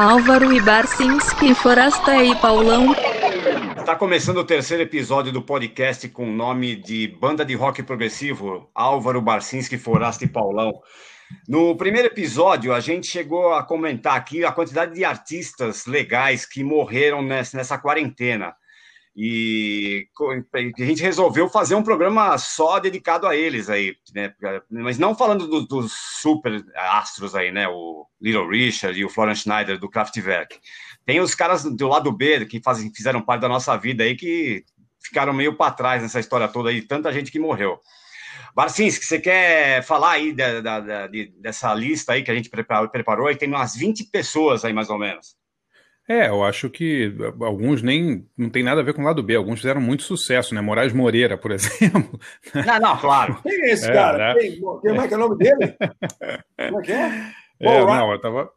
Álvaro e Barcinski, Forasta e Paulão. Está começando o terceiro episódio do podcast com o nome de Banda de Rock Progressivo, Álvaro Barcinski, Forasta e Paulão. No primeiro episódio, a gente chegou a comentar aqui a quantidade de artistas legais que morreram nessa quarentena. E a gente resolveu fazer um programa só dedicado a eles aí, né? Mas não falando dos do super astros aí, né? O Little Richard e o Florian Schneider do Kraftwerk. Tem os caras do lado B que fizeram parte da nossa vida aí que ficaram meio para trás nessa história toda aí, tanta gente que morreu. Barcinski, você quer falar aí da, da, da, dessa lista aí que a gente preparou, preparou e tem umas 20 pessoas aí mais ou menos. É, eu acho que alguns nem não tem nada a ver com o lado B, alguns fizeram muito sucesso, né? Moraes Moreira, por exemplo. Não, não, claro. Quem é esse é, cara? Né? Quem, como é que é o nome dele? Como é que é? é não, eu tava,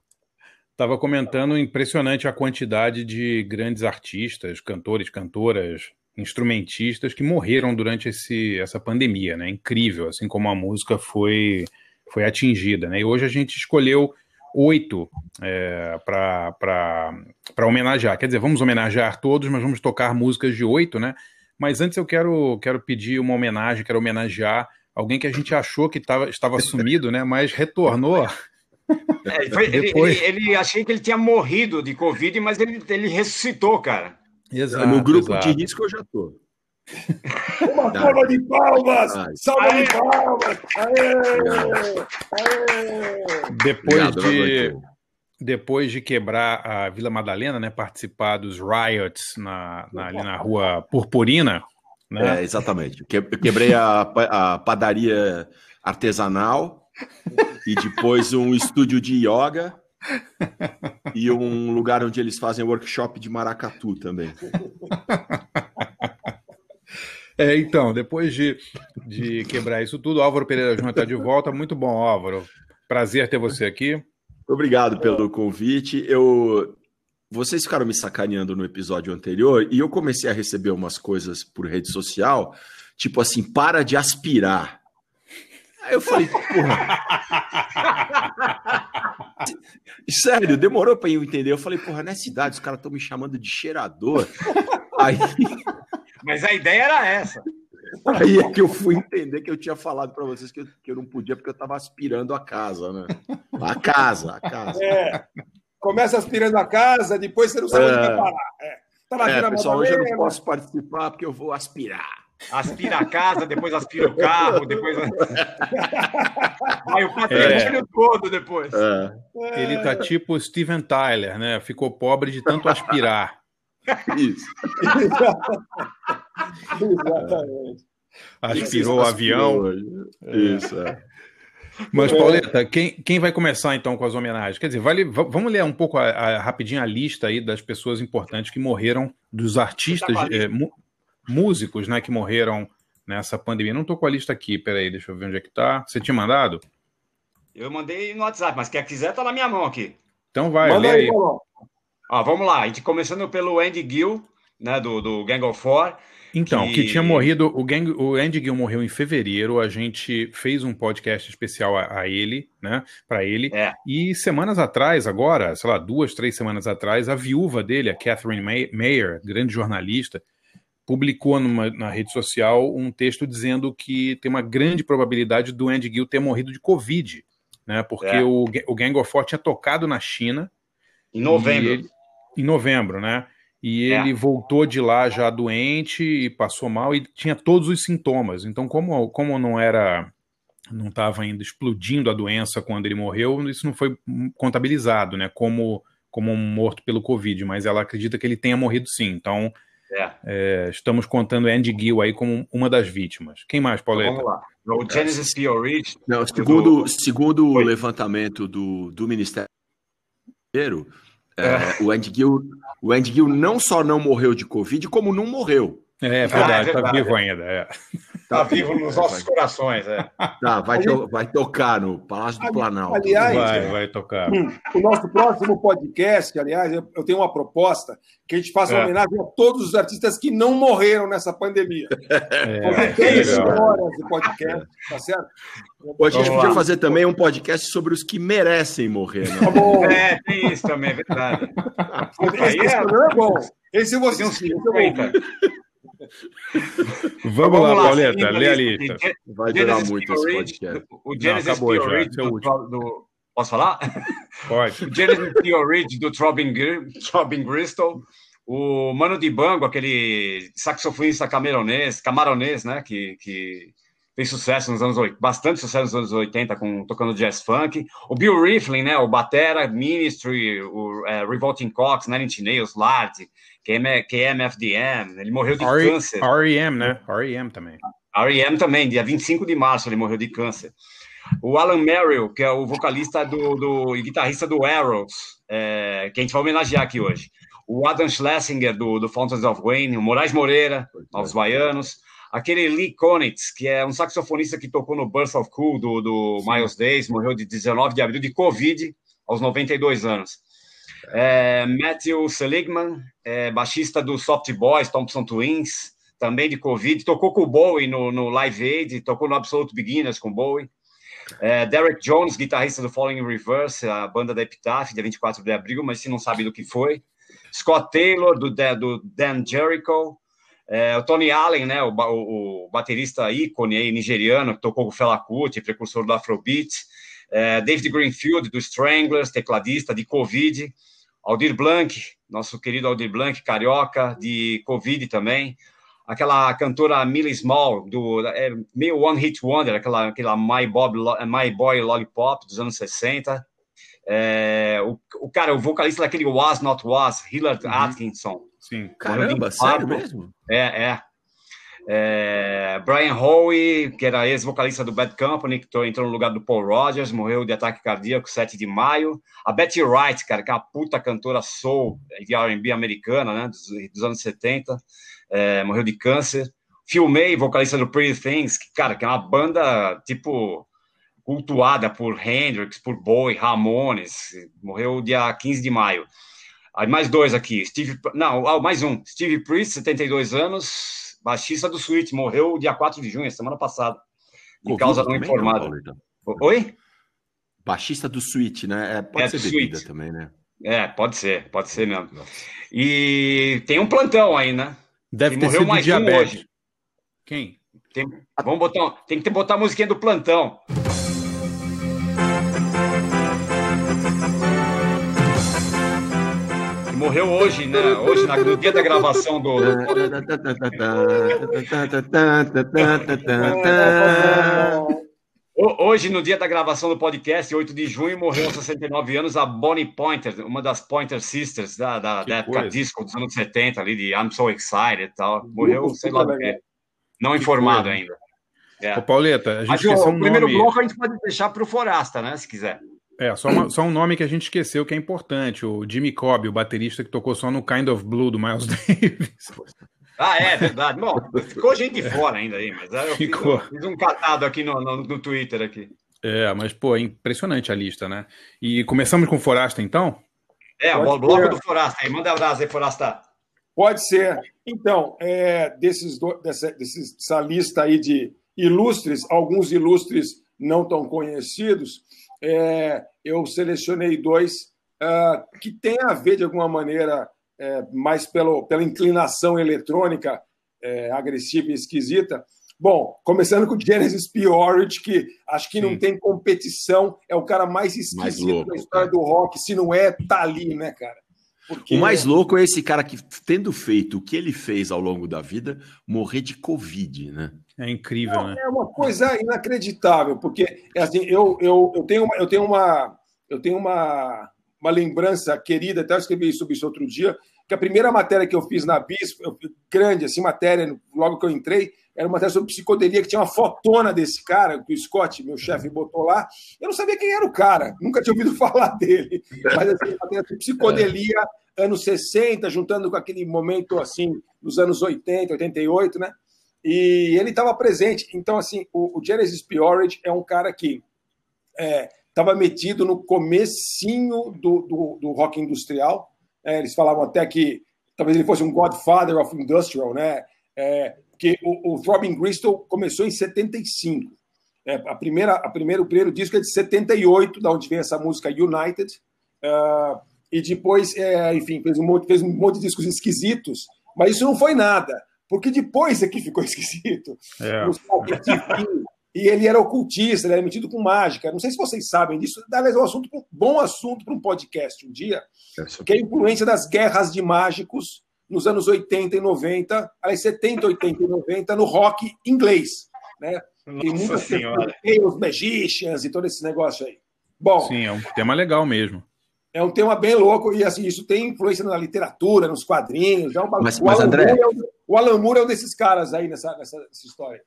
tava comentando impressionante a quantidade de grandes artistas, cantores, cantoras, instrumentistas que morreram durante esse, essa pandemia, né? Incrível, assim como a música foi, foi atingida, né? E hoje a gente escolheu oito é, para homenagear. Quer dizer, vamos homenagear todos, mas vamos tocar músicas de oito, né? Mas antes eu quero, quero pedir uma homenagem, quero homenagear alguém que a gente achou que tava, estava sumido, né? Mas retornou. É, foi, Depois... ele, ele, ele, achei que ele tinha morrido de Covid, mas ele, ele ressuscitou, cara. Exato, no grupo exato. de risco eu já tô. Uma forma de palmas! Salva Aê. de palmas! Aê. Aê. Depois Obrigado, de depois de quebrar a Vila Madalena, né, participar dos riots na, na ali na rua Purpurina, né? É, exatamente. Eu quebrei a, a padaria artesanal e depois um estúdio de yoga e um lugar onde eles fazem workshop de maracatu também. É, então, depois de, de quebrar isso tudo, Álvaro Pereira Júnior está de volta. Muito bom, Álvaro. Prazer ter você aqui. Obrigado pelo convite. Eu vocês ficaram me sacaneando no episódio anterior e eu comecei a receber umas coisas por rede social, tipo assim, para de aspirar. Aí eu falei, porra. Sério, demorou para eu entender. Eu falei, porra, nessa idade os caras estão me chamando de cheirador. Aí mas a ideia era essa. Aí é que eu fui entender que eu tinha falado para vocês que eu, que eu não podia porque eu estava aspirando a casa, né? A casa, a casa. É. Começa aspirando a casa, depois você não sabe é. onde vai parar. É. Tá é, pessoal, hoje eu não posso participar porque eu vou aspirar. Aspira a casa, depois aspira o carro, depois. Vai o patrimônio é. todo depois. É. Ele tá tipo Steven Tyler, né? Ficou pobre de tanto aspirar. Isso. Exatamente. Aspirou o avião. Isso, é. Mas, Pauleta, quem, quem vai começar então com as homenagens? Quer dizer, vale, vamos ler um pouco a, a, rapidinho a lista aí das pessoas importantes que morreram, dos artistas, é, músicos, né, que morreram nessa pandemia. Não estou com a lista aqui, peraí, deixa eu ver onde é que tá. Você tinha mandado? Eu mandei no WhatsApp, mas quem quiser tá na minha mão aqui. Então vai, Manda lê aí. aí. Ah, vamos lá, a gente começando pelo Andy Gill, né, do, do Gang of Four. Então, que... que tinha morrido, o, Gang, o Andy Gill morreu em fevereiro, a gente fez um podcast especial a, a ele, né, para ele, é. e semanas atrás, agora, sei lá, duas, três semanas atrás, a viúva dele, a Catherine Mayer, grande jornalista, publicou numa, na rede social um texto dizendo que tem uma grande probabilidade do Andy Gill ter morrido de Covid, né, porque é. o, o Gang of Four tinha tocado na China. Em novembro. Ele, em novembro, né? E é. ele é. voltou de lá já doente e passou mal e tinha todos os sintomas. Então, como, como não era, não estava ainda explodindo a doença quando ele morreu, isso não foi contabilizado, né? Como, como um morto pelo Covid, mas ela acredita que ele tenha morrido sim. Então, é. É, estamos contando Andy Gill aí como uma das vítimas. Quem mais, Pauleta? Vamos lá. O Genesis Theory. Não, segundo, segundo o levantamento do, do Ministério é, o, Andy Gill, o Andy Gill não só não morreu de Covid, como não morreu. É, é verdade, ah, é vivo ainda. É. Está vivo nos nossos vai, corações, é. Tá, vai, to, vai tocar no Palácio do Planalto. Aliás, Vai, vai tocar. o nosso próximo podcast, aliás, eu, tenho uma proposta que a gente faça uma É. homenagem a todos os artistas que não morreram nessa pandemia. É, que 10 legal. horas de podcast, tá certo? Ou a gente Vamos podia lá. fazer também um podcast sobre os que merecem morrer, né? Tá bom. É, tem isso também, é verdade. Esse, esse programa é bom. Esse você esse é bom. 50. Vamos, lá, Pauleta, seguindo lê a lista. lista. Vai durar muito esse podcast. O Genesis acabou já, é o do, do- Posso falar? Pode. O Genesis Theory do Robin, Gr- Robin Bristol. O Mano Dibango, aquele saxofonista cameronês, camaronês, né? Que, que fez sucesso nos anos 80, bastante sucesso nos anos 80 com, tocando jazz funk. O Bill Riflin, né? O Batera, Ministry, o é, Revolting Cox, Nine Inch Nails, Lard, KMFDM. Ele morreu de R- câncer. R.E.M., né? R.E.M. também. R.E.M. também, dia 25 de março ele morreu de câncer. O Alan Merrill, que é o vocalista do, do e guitarrista do Arrows, é, que a gente vai homenagear aqui hoje. O Adam Schlesinger, do, do Fountains of Wayne, o Moraes Moreira, aos baianos. Aquele Lee Konitz, que é um saxofonista que tocou no Birth of Cool, do, do Miles Days, morreu de 19 de abril de Covid, aos 92 anos. É, Matthew Seligman, é, baixista do Soft Boys, Thompson Twins, também de Covid, tocou com o Bowie no, no Live Aid, tocou no Absolute Beginners com o Bowie. É, Derek Jones, guitarrista do Falling in Reverse, a banda da Epitaph, dia 24 de abril, mas se não sabe do que foi. Scott Taylor, do, do Dan Jericho. É, o Tony Allen, né, o, o- o baterista ícone aí, nigeriano, que tocou com o Fela Kuti, precursor do Afrobeat. É, David Greenfield, do Stranglers, tecladista de Covid. Aldir Blanc, nosso querido Aldir Blanc, carioca, de Covid também. Aquela cantora Millie Small, do, é, meio One Hit Wonder, aquela, aquela My, Bob, My Boy Lollipop, dos anos 60. É, o, o cara, o vocalista daquele Was Not Was, Hillard Atkinson. Sim. Caramba, sério mesmo? É, é. É, Brian Howe, que era ex-vocalista do Bad Company, que entrou no lugar do Paul Rogers, morreu de ataque cardíaco 7 de maio. A Betty Wright, cara, que é uma puta cantora soul de R&B americana, né, dos, dos anos 70, é, morreu de câncer. Phil May, vocalista do Pretty Things, que, cara, que é uma banda, tipo, cultuada por Hendrix, por Bowie, Ramones, morreu dia 15 de maio. Aí mais dois aqui, Steve, não, mais um, Steve Priest, 72 anos, baixista do Sweet, morreu dia 4 de junho, semana passada, de Covid causa não informada. Oi? Baixista do Switch, né? É, pode É, ser do bebida Sweet. também, né? É, pode ser, pode ser mesmo. E tem um plantão aí, né? Deve E ter morreu sido mais um diabetes. hoje. Quem? Tem, vamos botar, tem que botar a musiquinha do plantão. Morreu hoje, né? Hoje, na- no dia da gravação do, Ho- Hoje, no dia da gravação do podcast, 8 de junho, morreu aos 69 anos a Bonnie Pointer, uma das Pointer Sisters da, da, da época disco dos anos 70, ali de I'm So Excited e tal. Morreu, sei lá super do que. legal. Não informado ainda. É. Ô, Pauleta, a gente Mas o, esqueceu o um primeiro nome. bloco a gente pode deixar para o Forasta, né? Se quiser. É, só, uma- só um nome que a gente esqueceu que é importante. O Jimmy Cobb, o baterista que tocou só no Kind of Blue do Miles Davis. Ah, é verdade. Bom, ficou gente de fora ainda aí, mas eu fiz, Ficou. um- fiz um catado aqui no, no, no Twitter aqui. É, mas, pô, é impressionante a lista, né? E começamos com o Forasta, então? É, o bloco ser. do Forasta aí. Manda abraço aí, Forasta. Pode ser. Então, é, desses do- dessa, desses- dessa lista aí de ilustres, alguns ilustres não tão conhecidos, é, eu selecionei dois ah, que têm a ver, de alguma maneira, é, mais pelo, pela inclinação eletrônica é, agressiva e esquisita. Bom, começando com o Genesis P. Orridge, que acho que não Sim. tem competição, é o cara mais esquisito Mais louco, da história do rock. Se não é, tá ali, né, cara? Porque- O mais louco é esse cara que, tendo feito o que ele fez ao longo da vida, morrer de Covid, né? É incrível, né? É uma coisa inacreditável, porque é assim, eu, eu, eu tenho uma, eu tenho uma, eu tenho uma, uma lembrança querida, até eu escrevi sobre isso outro dia, que a primeira matéria que eu fiz na BIS, grande, assim, matéria, logo que eu entrei, era uma matéria sobre psicodelia, que tinha uma fotona desse cara, que o Scott, meu chefe, botou lá. Eu não sabia quem era o cara, nunca tinha ouvido falar dele. Mas assim, matéria sobre psicodelia, anos 60, juntando com aquele momento, assim, dos anos 80, 88, né? E ele estava presente. Então, assim, o, o Genesis P. é um cara que estava é, metido no comecinho do, do, do rock industrial. É, eles falavam até que talvez ele fosse um godfather of industrial, né? É, que o, o Throbbing Gristle começou em 75. É, a primeira, a primeiro, o primeiro disco é de 78, da onde vem essa música United. Uh, e depois, é, enfim, fez um, monte, fez um monte de discos esquisitos, mas isso não foi nada, porque depois é que ficou esquisito. É. E ele era ocultista, ele era metido com mágica. Não sei se vocês sabem disso. Aliás, é um assunto, um bom assunto para um podcast um dia, que é a influência das guerras de mágicos nos anos 80 e 90, aliás, 70, 80 e 90, no rock inglês. Né? Tem muitas senhora. os Magicians e todo esse negócio aí. Bom, Sim, é um tema legal mesmo. É um tema bem louco e assim, isso tem influência na literatura, nos quadrinhos. É um mas, mas André... é um, o Alan Moore é um desses caras aí nessa, nessa, nessa história.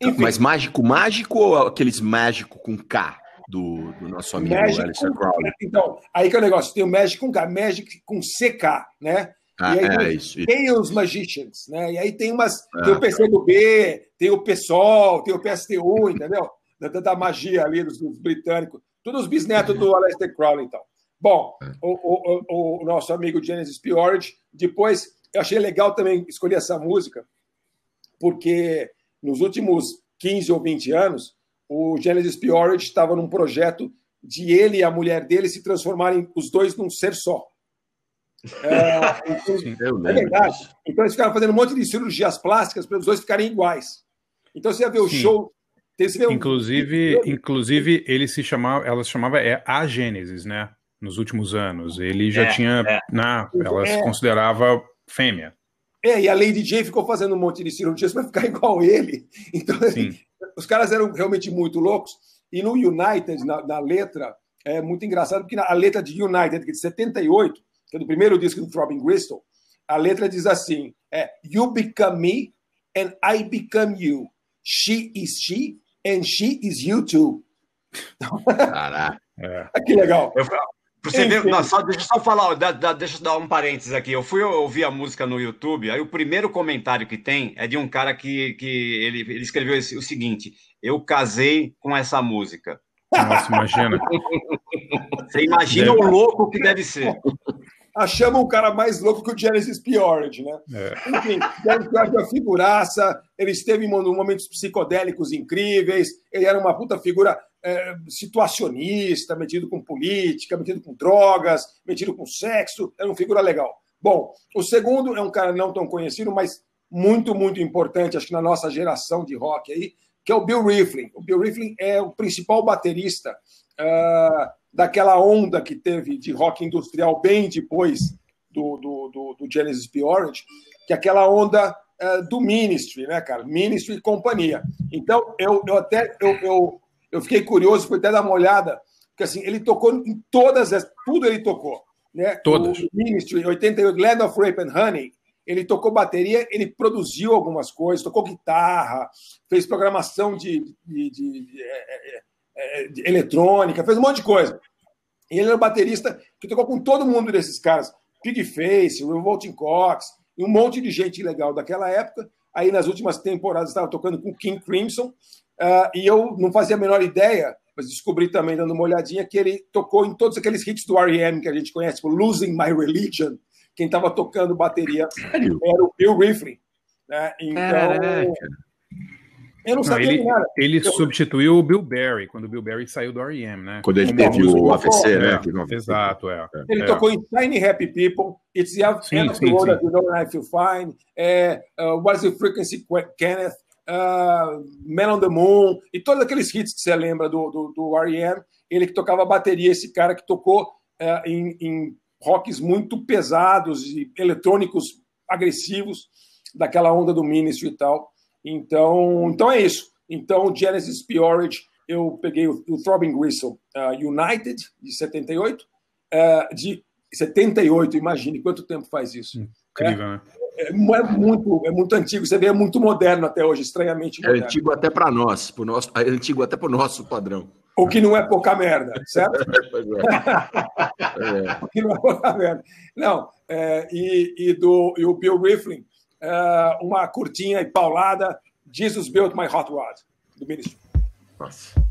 Enfim. Mas mágico, mágico ou aqueles mágico com K do, do nosso amigo Magic Alistair Crowley? Então, aí que é o negócio, tem o Magic com K, Magic com CK, né? Ah, e aí é, tem, isso, tem os Magicians, né? E aí tem umas. É. Tem o PCdoB, tem o PSOL, tem o PSTU, entendeu? Da, da magia ali dos, dos, britânicos. Todos os bisnetos do Aleister Crowley, então. Bom, é. o, o, o, nosso amigo Genesis P. depois eu achei legal também escolher essa música, porque nos últimos 15 ou 20 anos, o Genesis P. estava num projeto de ele e a mulher dele se transformarem os dois num ser só. É, então, Sim, é verdade. Então eles ficaram fazendo um monte de cirurgias plásticas para os dois ficarem iguais. Então você ia ver o Sim. show. Um... Inclusive, inclusive, ele se chamava, ela se chamava é a Gênesis, né? Nos últimos anos. Ele já é, tinha. É. Na, ela se é. considerava fêmea. É, e a Lady J ficou fazendo um monte de cirurgias para ficar igual ele. Então, os caras eram realmente muito loucos. E no United, na, na letra, é muito engraçado, porque a letra de United, que é de 78, que é do primeiro disco do Throbbing Gristle, a letra diz assim: é, You become me and I become you. She is she and she is you too. Caraca. É. Que legal. Eu, você ver, não, só, deixa eu só falar, da, da, deixa eu dar um parênteses aqui. Eu fui ouvir a música no YouTube, aí o primeiro comentário que tem é de um cara que, que ele, ele escreveu esse, o seguinte: Eu casei com essa música. Nossa, imagina. Você imagina o louco que deve ser achamos um cara mais louco que o Genesis P. Orange, né? É. Enfim, Genesis P. é uma figuraça, ele esteve em momentos psicodélicos incríveis, ele era uma puta figura é, situacionista, metido com política, metido com drogas, metido com sexo, era uma figura legal. Bom, o segundo é um cara não tão conhecido, mas muito, muito importante, acho que na nossa geração de rock aí, que é o Bill Riflin. O Bill Riflin é o principal baterista uh, daquela onda que teve de rock industrial bem depois do, do, do, do Genesis P. Orange, que é aquela onda uh, do Ministry, né, cara? Ministry e companhia. Então, eu, eu até eu, eu, eu fiquei curioso, fui até dar uma olhada, porque assim, ele tocou em todas as. Tudo ele tocou. Né? Todas. O Ministry, 88, Land of Rape and Honey, ele tocou bateria, ele produziu algumas coisas, tocou guitarra, fez programação de, de, de, de, é, é, é, eletrônica, fez um monte de coisa. E ele era o baterista que tocou com todo mundo desses caras. Pigface, Revolting Cox, e um monte de gente legal daquela época. Aí nas últimas temporadas estava tocando com King Crimson. Uh, e eu não fazia a menor ideia, mas descobri também, dando uma olhadinha, que ele tocou em todos aqueles hits do R.E.M. que a gente conhece, tipo Losing My Religion. Quem estava tocando bateria Sério? era o Bill Riflin. Né? Então, Caraca. Eu não, sabia ele, nada. Ele eu... substituiu o Bill Berry, quando o Bill Berry saiu do R.E.M., né? Quando ele teve o AVC, né? É, exato, é. Ele é. tocou em Tiny Happy People, It's the End of the World You Know I Feel Fine, é, uh, What's the Frequency, Kenneth, uh, Man on the Moon, e todos aqueles hits que você lembra do, do, do R.E.M., ele que tocava bateria, esse cara que tocou uh, em, em rocks muito pesados e eletrônicos agressivos, daquela onda do Ministry e tal. Então, então é isso. Então, Genesis Porridge, eu peguei o, o Throbbing Gristle uh, United, de 78, uh, de 78, imagine quanto tempo faz isso. Incrível, é, né? É, é, muito, é muito antigo, você vê, é muito moderno até hoje, estranhamente moderno. É antigo até para nós, pro nosso, é antigo até para o nosso padrão. O que não é pouca merda, certo? é. o que não é pouca merda. Não, é, e, e, do, e o Bill Riflin, uh, uma curtinha e paulada, Jesus Built My Hot Rod, do Ministry. Nossa.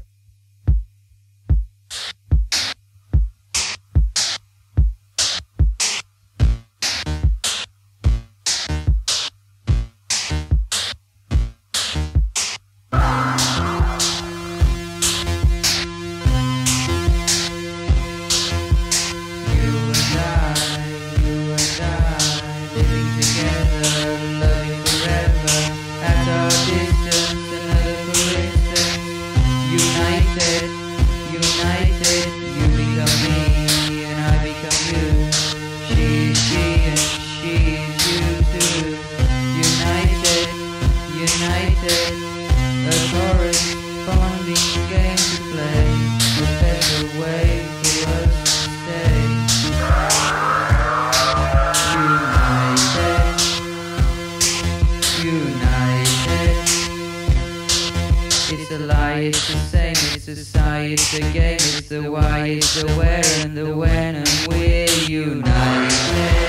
it's a lie, it's the same, it's the sigh, it's the game, it's the why, it's the where and the when, and we're united.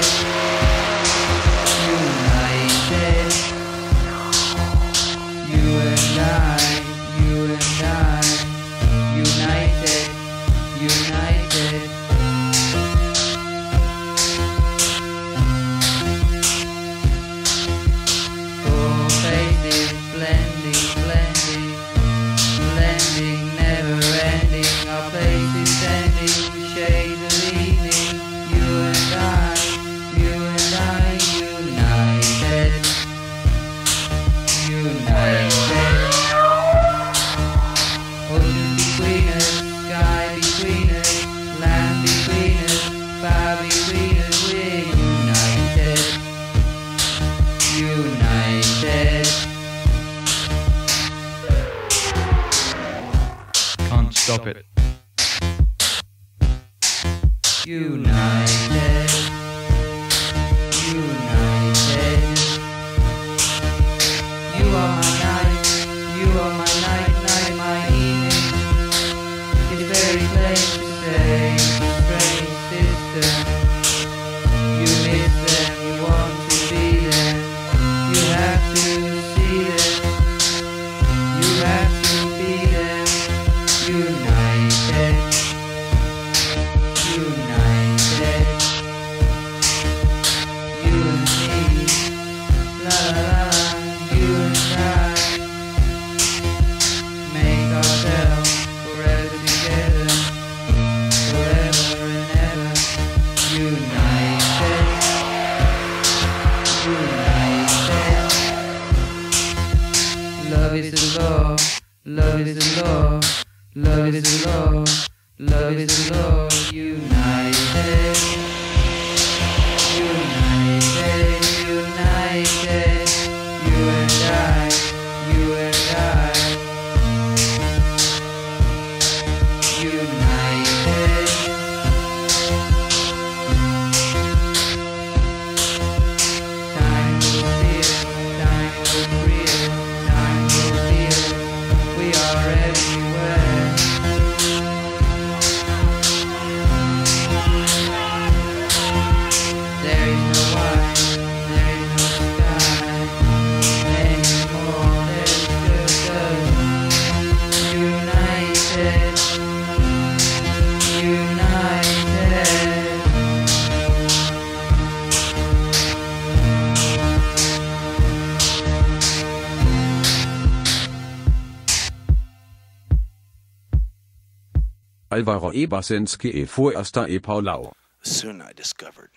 Alvaro Ebersenski e Fuersta e. Soon I discovered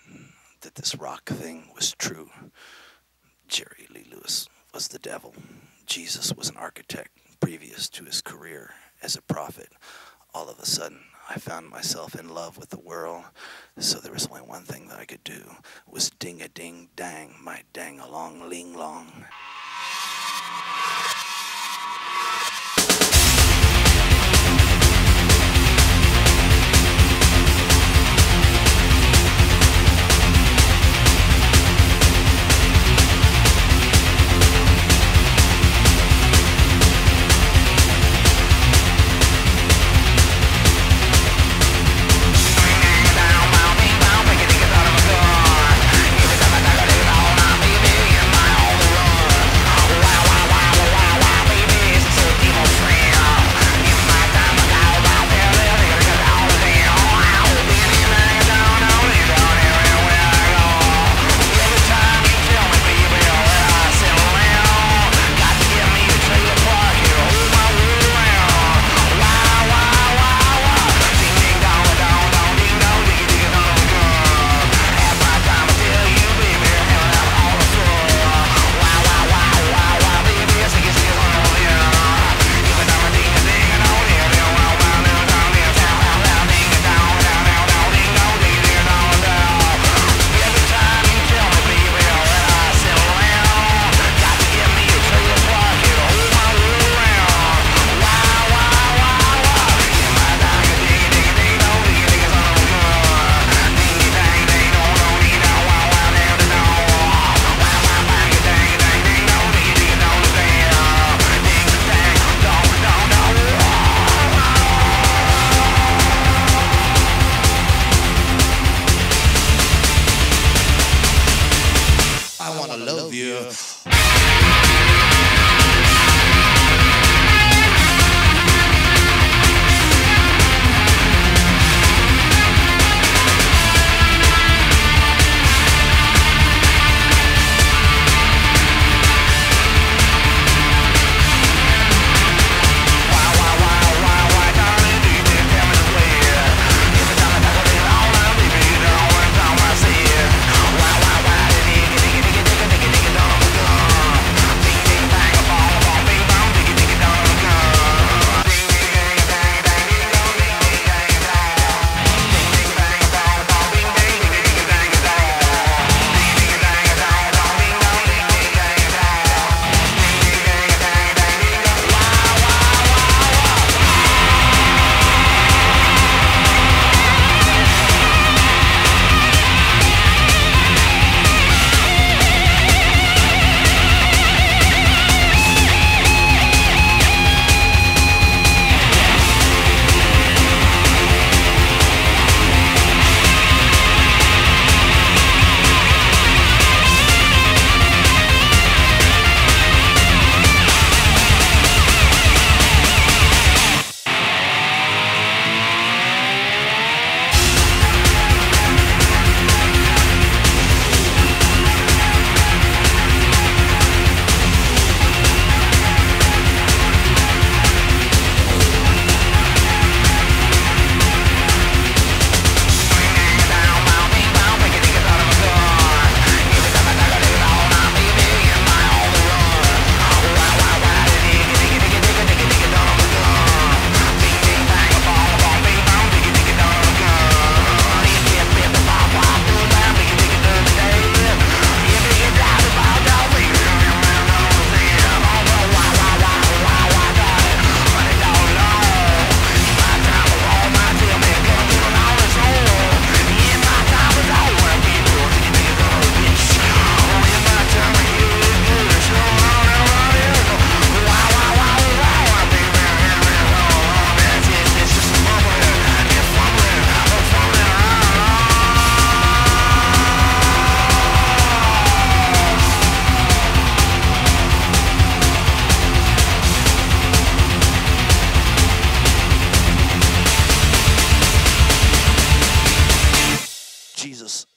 that this rock thing was true. Jerry Lee Lewis was the devil. Jesus was an architect previous to his career as a prophet. All of a sudden, I found myself in love with the world. So there was only one thing that I could do was ding a ding dang my dang along ling long.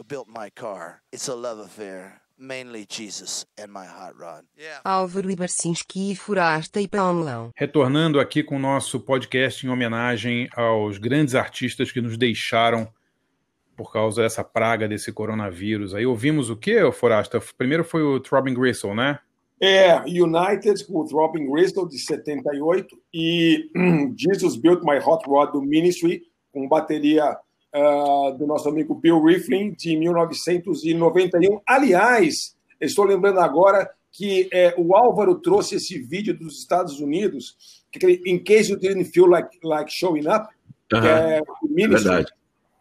Built my car. It's a love affair. Mainly Jesus and my hot rod. Yeah. Álvaro Ibarcinski, Forasta e Paulão. Retornando aqui com o nosso podcast em homenagem aos grandes artistas que nos deixaram por causa dessa praga desse coronavírus. Aí ouvimos o que, Forasta? Primeiro foi o Robin Gristle, né? É, United com o Robin Gristle de 78 e Jesus Built My Hot Rod do Ministry com bateria uh, do nosso amigo Bill Riflin de 1991. Aliás, estou lembrando agora que é, o Álvaro trouxe esse vídeo dos Estados Unidos, que é aquele In Case You Didn't Feel Like, like Showing Up, que é o Ministry. Verdade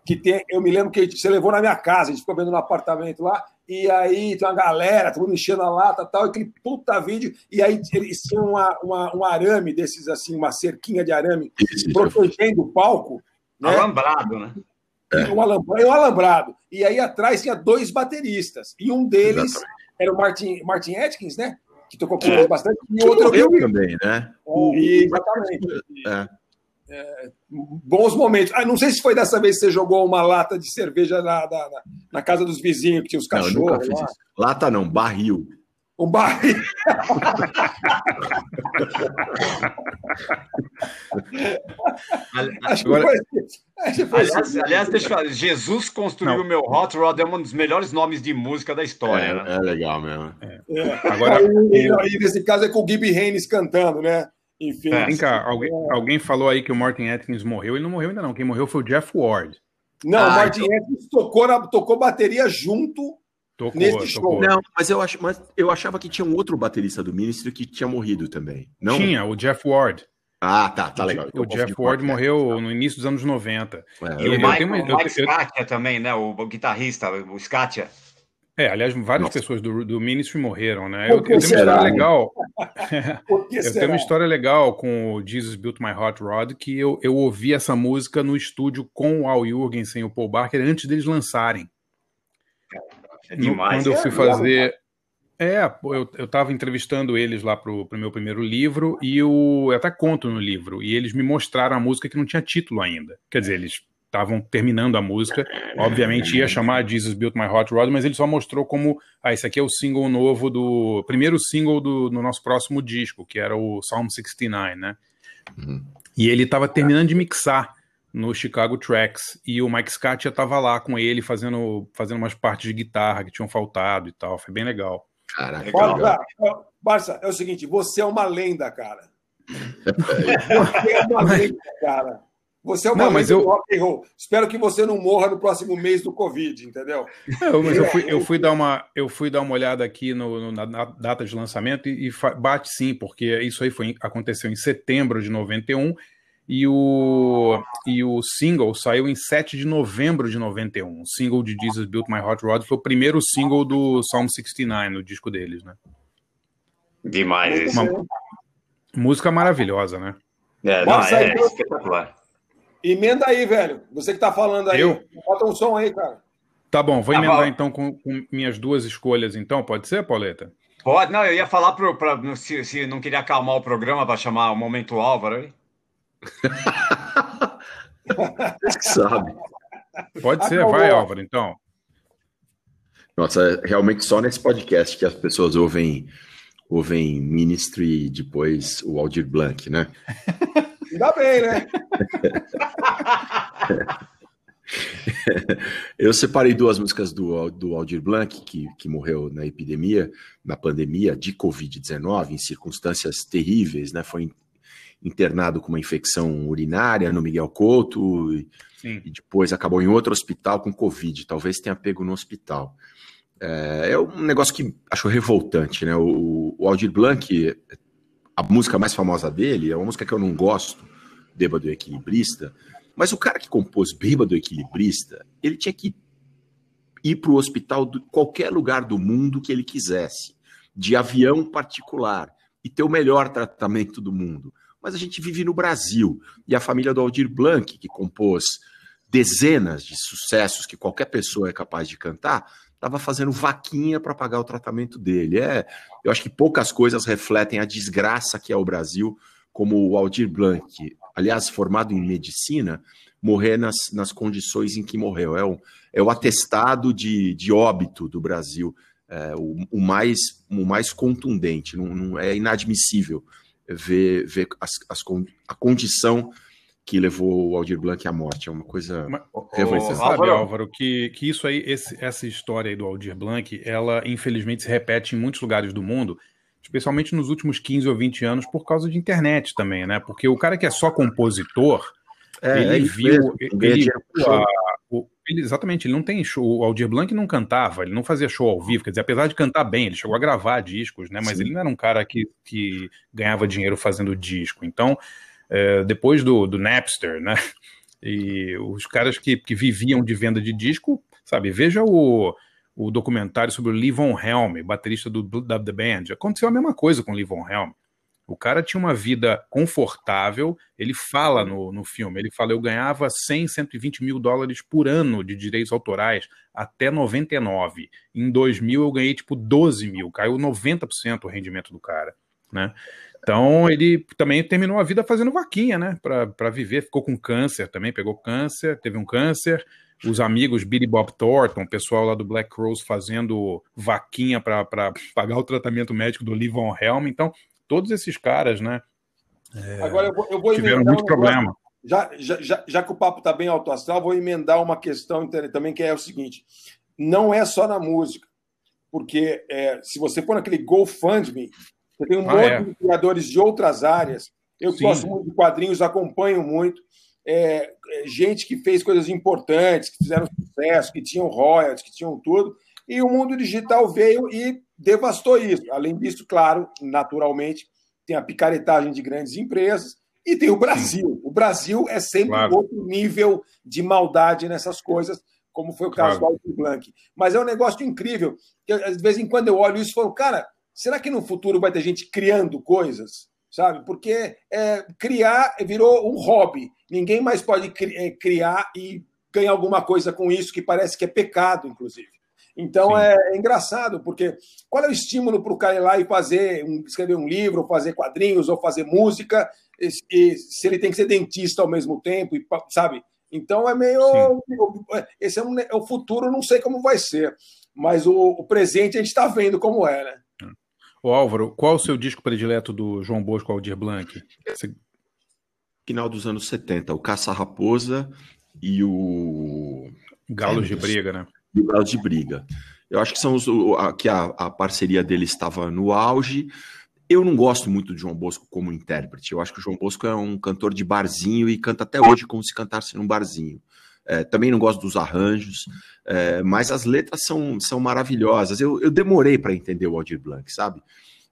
que tem, eu me lembro que você levou na minha casa, a gente ficou vendo no apartamento lá, e aí tem uma galera, todo mundo enchendo a lata tal, aquele puta vídeo, e aí eles tinham uma, uma, um arame desses, assim, uma cerquinha de arame protegendo o palco. Né? Alambrado, né? É. Um, alambrado, um alambrado. E aí atrás tinha dois bateristas, e um deles Exatamente. era o Martin, Martin Atkins, né? Que tocou com é. bastante, e o outro eu também, né? O, exatamente. É é, bons momentos. Ah, não sei se foi dessa vez que você jogou uma lata de cerveja na, na, na casa dos vizinhos, que tinha os cachorros. Não, lata não, barril. Um barril. Agora, aliás, aliás, deixa eu falar, Jesus construiu o meu Hot Rod, é um dos melhores nomes de música da história. É, né? é legal mesmo. É. É. Agora, e, e, nesse caso é com o Gibby Haynes cantando, né? Enfim. É. Vem cá, alguém, alguém falou aí que o Martin Atkins morreu. Ele não morreu ainda, não. Quem morreu foi o Jeff Ward. Não, ah, o Martin então... Atkins tocou, na, tocou bateria junto tocou, nesse show. Tocou. Não, mas eu, ach, mas eu achava que tinha um outro baterista do Ministry que tinha morrido também. Não? Tinha, o Jeff Ward. Ah, tá, tá legal. O, Jeff Ward morreu no início dos anos 90. É, e o Mike, uma, o Mike Scatia também, né? O, o guitarrista, o Scatia. É, aliás, várias Nossa. pessoas do, do Ministry morreram, né? Eu, eu tenho uma história legal. eu tenho uma história legal com o Jesus Built My Hot Rod, que eu, eu ouvi essa música no estúdio com o Al Jurgensen e o Paul Barker antes deles lançarem. É demais. Quando eu fui é fazer. É, eu, eu tava entrevistando eles lá pro, pro meu primeiro livro e eu, eu até conto no livro. E eles me mostraram a música que não tinha título ainda. Quer dizer, eles estavam terminando a música. Obviamente ia chamar Jesus Built My Hot Rod, mas ele só mostrou como, ah, esse aqui é o single novo do primeiro single do no nosso próximo disco, que era o Psalm 69, né? Uhum. E ele estava terminando de mixar no Chicago Tracks e o Mike Scott já estava lá com ele fazendo fazendo umas partes de guitarra que tinham faltado e tal. Foi bem legal. Caraca, Barça, Barça, é o seguinte, você é uma lenda, cara. você é uma lenda, cara. Você é uma não, mas eu... rock and roll. Espero que você não morra no próximo mês do Covid, entendeu? Não, mas eu fui, eu fui, dar, uma, eu fui dar uma olhada aqui no, no na data de lançamento e, e, bate sim, porque isso aí foi, aconteceu em setembro de 91 e o, e o single saiu em 7 de novembro de 91. O single de Jesus Built My Hot Rod foi o primeiro single do Psalm 69, no disco deles, né? Demais isso. Uma, música maravilhosa, né? É, não, é espetacular. Emenda aí, velho. Você que tá falando aí. Eu? Bota um som aí, cara. Tá bom, vou tá emendar então com, com, minhas duas escolhas, então. Pode ser, Pauleta? Pode, não, eu ia falar pro, pra, se, se não queria acalmar o programa para chamar o Momento Álvaro aí. Sabe. Pode ser, vai, Álvaro, então. Nossa, é realmente só nesse podcast que as pessoas ouvem, ouvem Ministry e depois o Aldir Blanc, né? Ainda bem, né? Eu separei duas músicas do, do Aldir Blanc, que, que morreu na epidemia, na pandemia de Covid-19, em circunstâncias terríveis, né? Foi internado com uma infecção urinária no Miguel Couto e, e, depois acabou em outro hospital com Covid. Talvez tenha pego no hospital. É, é um negócio que acho revoltante, né? O, o Aldir Blanc a música mais famosa dele é uma música que eu não gosto, Bêbado Equilibrista, mas o cara que compôs Bêbado Equilibrista, ele tinha que ir para o hospital de qualquer lugar do mundo que ele quisesse, de avião particular, e ter o melhor tratamento do mundo. Mas a gente vive no Brasil, e a família do Aldir Blanc, que compôs dezenas de sucessos que qualquer pessoa é capaz de cantar, estava fazendo vaquinha para pagar o tratamento dele. É, eu acho que poucas coisas refletem a desgraça que é o Brasil, como o Aldir Blanc, aliás, formado em medicina, morrer nas, nas condições em que morreu. É o, é o atestado de, de óbito do Brasil, é, o, o, mais, o mais contundente. Não, não é inadmissível ver, ver as, as, a condição que levou o Aldir Blanc à morte. É uma coisa Mas, Você sabe, Álvaro, que, que isso aí, esse, essa história aí do Aldir Blanc, ela infelizmente se repete em muitos lugares do mundo, especialmente nos últimos 15 ou 20 anos, por causa de internet também, né? Porque o cara que é só compositor, é, ele é viu. Ele, viu a, o, ele, exatamente, ele não tem show. O Aldir Blanc não cantava, ele não fazia show ao vivo, quer dizer, apesar de cantar bem, ele chegou a gravar discos, né? Mas Sim. ele não era um cara que, que ganhava dinheiro fazendo disco. Então é, depois do, do Napster, né? E os caras que, que viviam de venda de disco, sabe? Veja o, o documentário sobre o Levon Helm, baterista do, da The Band. Aconteceu a mesma coisa com o Levon Helm. O cara tinha uma vida confortável, ele fala no, no filme, ele fala, eu ganhava 100, 120 mil dólares por ano de direitos autorais até 99. Em 2000 eu ganhei tipo 12 mil, caiu 90% o rendimento do cara, né? Então ele também terminou a vida fazendo vaquinha, né? Para viver. Ficou com câncer também, pegou câncer, teve um câncer. Os amigos Billy Bob Thornton, o pessoal lá do Black Crows fazendo vaquinha para pagar o tratamento médico do Lee Von Helm. Então, todos esses caras, né? É, Agora eu vou, eu vou tiveram muito um problema. Já, já, já, já, que o papo está bem alto astral, vou emendar uma questão também que é o seguinte: não é só na música, porque é, se você for naquele GoFundMe, você tem um ah, monte é. de criadores de outras áreas. Eu Sim. gosto muito de quadrinhos, acompanho muito. É, é, gente que fez coisas importantes, que fizeram sucesso, que tinham royalties, que tinham tudo. E o mundo digital veio e devastou isso. Além disso, claro, naturalmente, tem a picaretagem de grandes empresas e tem o Brasil. O Brasil é sempre claro. outro nível de maldade nessas coisas, como foi o caso claro. do Alto Blanc. Mas é um negócio incrível. De vez em quando eu olho isso e falo, cara, será que no futuro vai ter gente criando coisas? Sabe? Porque é, criar virou um hobby. Ninguém mais pode é, criar e ganhar alguma coisa com isso, que parece que é pecado, inclusive. Então é, é, engraçado, porque qual é o estímulo para o cara ir lá e fazer, um, escrever um livro, ou fazer quadrinhos, ou fazer música, e, e, se ele tem que ser dentista ao mesmo tempo, e, sabe? Então é meio. Sim. Esse é, um, é, o futuro, não sei como vai ser. Mas o, o presente a gente está vendo como é, né? Ô Álvaro, qual o seu disco predileto do João Bosco Aldir Blanc? Você... Final dos anos 70, o Caça-Raposa e o. Galos é, de Briga, né? De Briga. Eu acho que são os. que a, a parceria dele estava no auge. Eu não gosto muito de João Bosco como intérprete. Eu acho que o João Bosco é um cantor de barzinho e canta até hoje como se cantasse num barzinho. É, também não gosto dos arranjos, é, mas as letras são, são maravilhosas. Eu, eu demorei para entender o Aldir Blanc, sabe?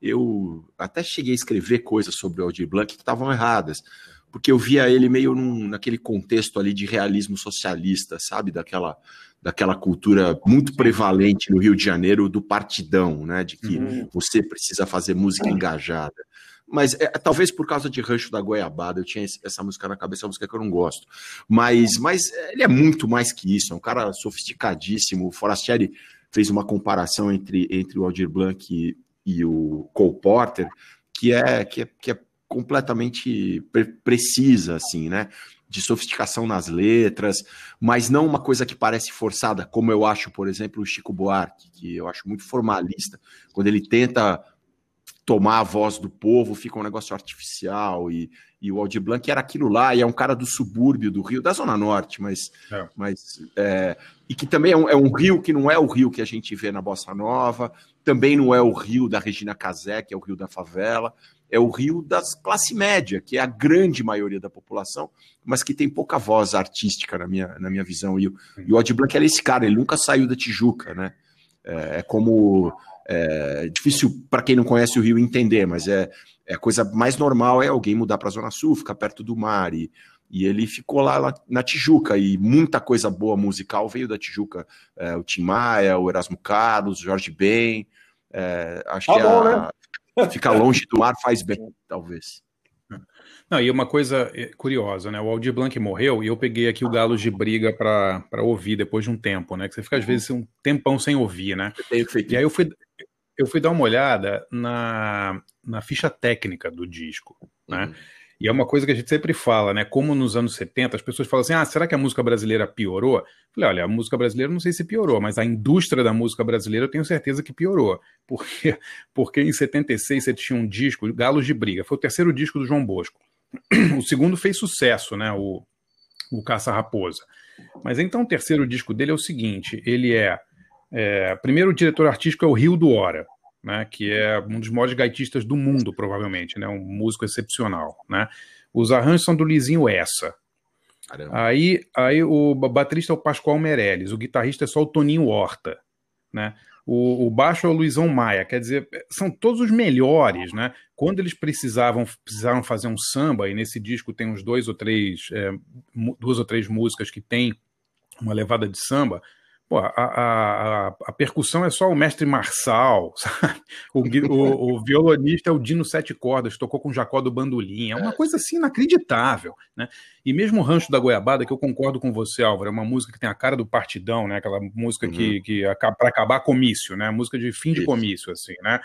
Eu até cheguei a escrever coisas sobre o Aldir Blanc que estavam erradas, porque eu via ele meio num, naquele contexto ali de realismo socialista, sabe? Daquela, daquela cultura muito prevalente no Rio de Janeiro do partidão, né? De que uhum. você precisa fazer música engajada. Mas é, talvez por causa de Rancho da Goiabada, eu tinha essa música na cabeça, é uma música que eu não gosto. Mas, mas ele é muito mais que isso, é um cara sofisticadíssimo. O Forastieri fez uma comparação entre, entre o Aldir Blanc e, e o Cole Porter, que é, que é, que é completamente pre precisa, assim, né? De sofisticação nas letras, mas não uma coisa que parece forçada, como eu acho, por exemplo, o Chico Buarque, que eu acho muito formalista, quando ele tenta tomar a voz do povo, fica um negócio artificial. E, e o Aldir Blanc era aquilo lá, e é um cara do subúrbio do Rio, da Zona Norte, mas. É. mas é, e que também é um, é um, rio que não é o rio que a gente vê na Bossa Nova, também não é o rio da Regina Casé, que é o rio da favela, é o rio das classe média, que é a grande maioria da população, mas que tem pouca voz artística na minha, na minha visão. E, e o Aldir Blanc era esse cara, ele nunca saiu da Tijuca, né? É, é como é difícil para quem não conhece o Rio entender, mas é, é a coisa mais normal é alguém mudar para a Zona Sul, ficar perto do mar. E, e ele ficou lá, lá, na Tijuca, e muita coisa boa musical veio da Tijuca. É, o Tim Maia, o Erasmo Carlos, Jorge Ben. É, acho tá que bom, a, né? Ficar longe do mar faz bem, talvez. Não, e uma coisa é, curiosa, né? O Aldir Blanc morreu e eu peguei aqui o Galos de Briga para ouvir depois de um tempo, né? Que você fica às vezes um tempão sem ouvir, né? E aí eu fui, eu fui dar uma olhada na, na ficha técnica do disco, né? Uhum. E é uma coisa que a gente sempre fala, né? Como nos anos 70 as pessoas falam assim: ah, será que a música brasileira piorou? Eu falei, olha, a música brasileira não sei se piorou, mas a indústria da música brasileira eu tenho certeza que piorou. Porque, porque em 76 você tinha um disco, Galos de Briga, foi o terceiro disco do João Bosco. O segundo fez sucesso, né? O, o Caça Raposa. Mas então o terceiro disco dele é o seguinte: ele é. é primeiro, o diretor artístico é o Rio do Hora né, que é um dos maiores gaitistas do mundo, provavelmente, né, um músico excepcional. Né? Os arranjos são do Lizinho Essa. Aí, aí o baterista é o Pascoal Meirelles, o guitarrista é só o Toninho Horta. Né? O, o, baixo é o Luizão Maia, quer dizer, são todos os melhores, né? Quando eles precisavam, precisaram fazer um samba, e nesse disco tem uns dois ou três, é, duas ou três músicas que tem uma levada de samba, Pô, a, a, a, percussão é só o mestre Marçal, sabe? O, o, o, violonista é o Dino Sete Cordas, tocou com o Jacó do Bandolim. É uma é. coisa assim inacreditável, né? E mesmo o Rancho da Goiabada, que eu concordo com você, Álvaro, é uma música que tem a cara do partidão, né? Aquela música uhum. que, que para acabar comício, né? Música de fim de comício, assim, né?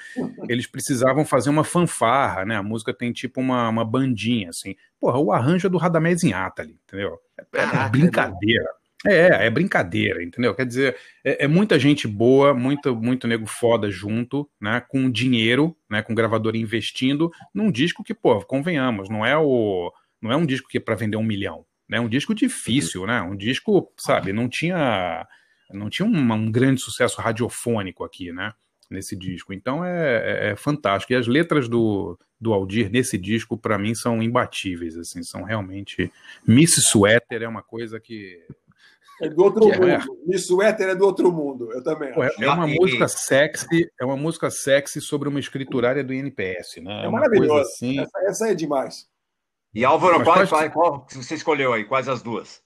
Eles precisavam fazer uma fanfarra, né? A música tem tipo uma, uma bandinha, assim. Porra, o arranjo é do Radamés Atali, entendeu? É, é brincadeira. É, é brincadeira, entendeu? Quer dizer, é, é, muita gente boa, muito, muito nego foda junto, né? Com dinheiro, né? Com gravador investindo num disco que, pô, convenhamos, não é o. Não é um disco que é para vender um milhão. Né? É um disco difícil, né? Um disco, sabe, não tinha. Não tinha um, um grande sucesso radiofônico aqui, né? Nesse disco. Então é, é, é fantástico. E as letras do, do Aldir nesse disco, para mim, são imbatíveis, assim, são realmente. Miss Sweater é uma coisa que é do outro que mundo. É... Miss Suéter é do outro mundo, eu também Pô, É uma música sexy, é uma música sexy sobre uma escriturária do INPS, né? É, é maravilhosa. Assim... Essa, essa, é demais. E Álvaro, qual, qual, qual você escolheu aí? Quais as duas?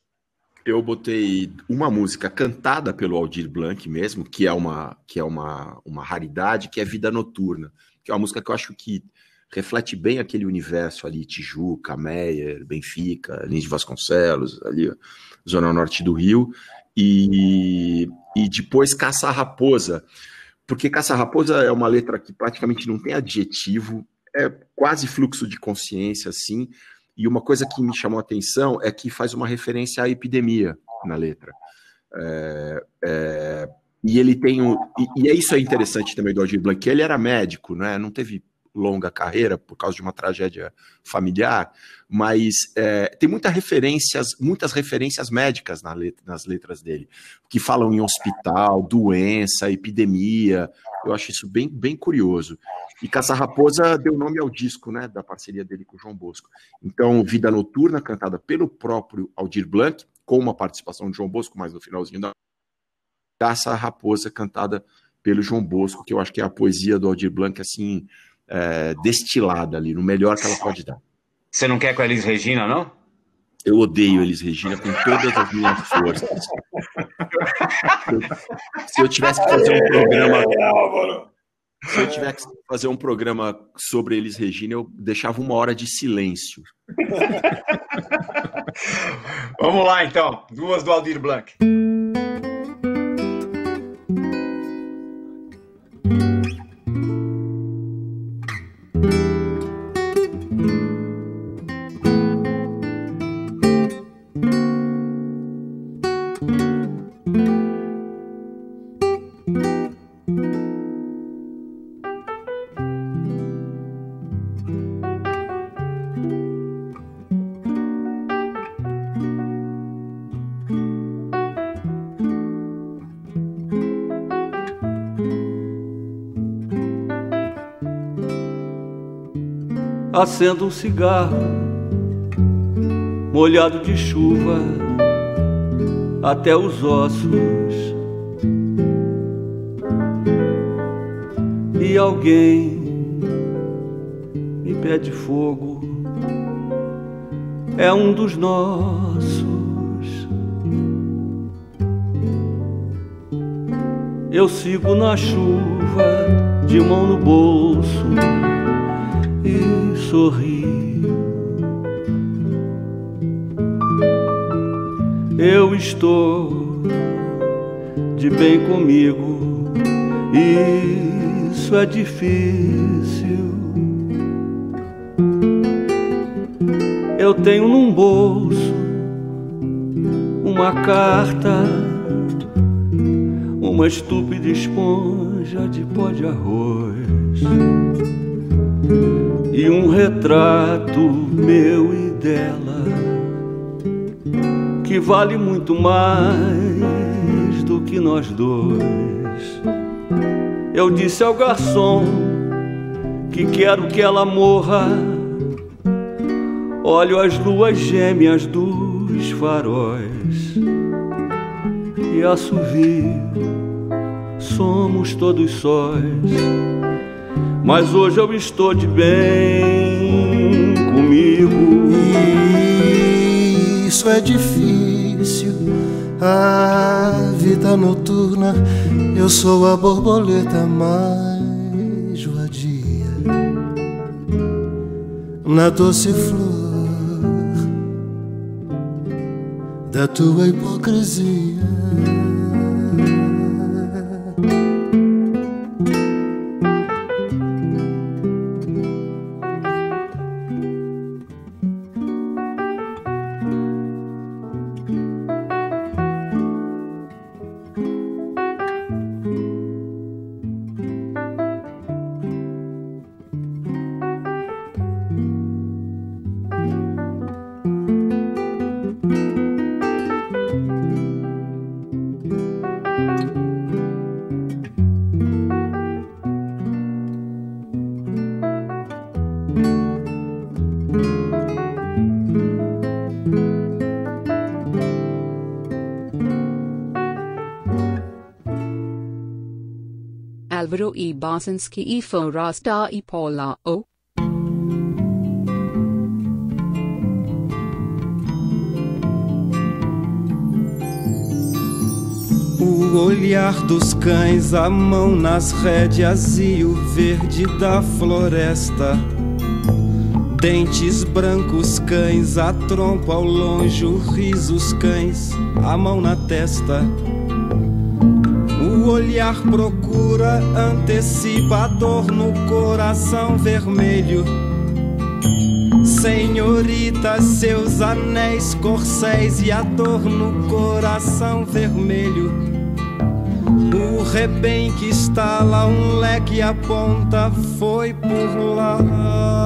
Eu botei uma música cantada pelo Aldir Blanc mesmo, que é uma que é uma, uma raridade, que é Vida Noturna, que é uma música que eu acho que reflete bem aquele universo ali, Tijuca, Meyer, Benfica, Lins de Vasconcelos, ali, zona norte do Rio, e, e depois Caça-Raposa, porque Caça-Raposa é uma letra que praticamente não tem adjetivo, é quase fluxo de consciência, assim, e uma coisa que me chamou a atenção é que faz uma referência à epidemia na letra. É, é, e ele tem um. E, e, é isso é interessante também do Aldir Blanc, ele era médico, né? não teve longa carreira por causa de uma tragédia familiar, mas é, tem muitas referências, muitas referências médicas na letra, nas letras dele, que falam em hospital, doença, epidemia. Eu acho isso bem, bem curioso. E Caça Raposa deu nome ao disco, né, da parceria dele com o João Bosco. Então, Vida Noturna, cantada pelo próprio Aldir Blanc, com uma participação de João Bosco, mas no finalzinho da Caça Raposa, cantada pelo João Bosco, que eu acho que é a poesia do Aldir Blanc, assim, é, destilada ali, no melhor que ela pode dar. Você não quer com a Elis Regina, não? Eu odeio Elis Regina com todas as minhas forças. Se eu tivesse que fazer um programa. Se eu tivesse que fazer um programa sobre Elis Regina, eu deixava uma hora de silêncio. Vamos lá, então. Duas do Aldir Blanc. Acendo um cigarro, molhado de chuva até os ossos. E alguém me pede fogo, é um dos nossos. Eu sigo na chuva, de mão no bolso sorrio. Eu estou de bem comigo, isso é difícil. eu tenho num bolso uma carta, uma estúpida esponja de pó de arroz e um retrato meu e dela que vale muito mais do que nós dois. Eu disse ao garçom que quero que ela morra. Olho as luas gêmeas dos faróis e assovio, somos todos sóis. Mas hoje eu estou de bem comigo. Isso é difícil, a vida noturna. Eu sou a borboleta mais vadia na doce flor da tua hipocrisia. E Basinski e Forasta e Paula O. O olhar dos cães, a mão nas rédeas e o verde da floresta. Dentes brancos, cães, a trompa ao longe, o riso, os cães, a mão na testa. O olhar procura, antecipa a dor no coração vermelho. Senhorita, seus anéis, corcéis e a dor no coração vermelho. O rebenque estala, um leque aponta, foi por lá.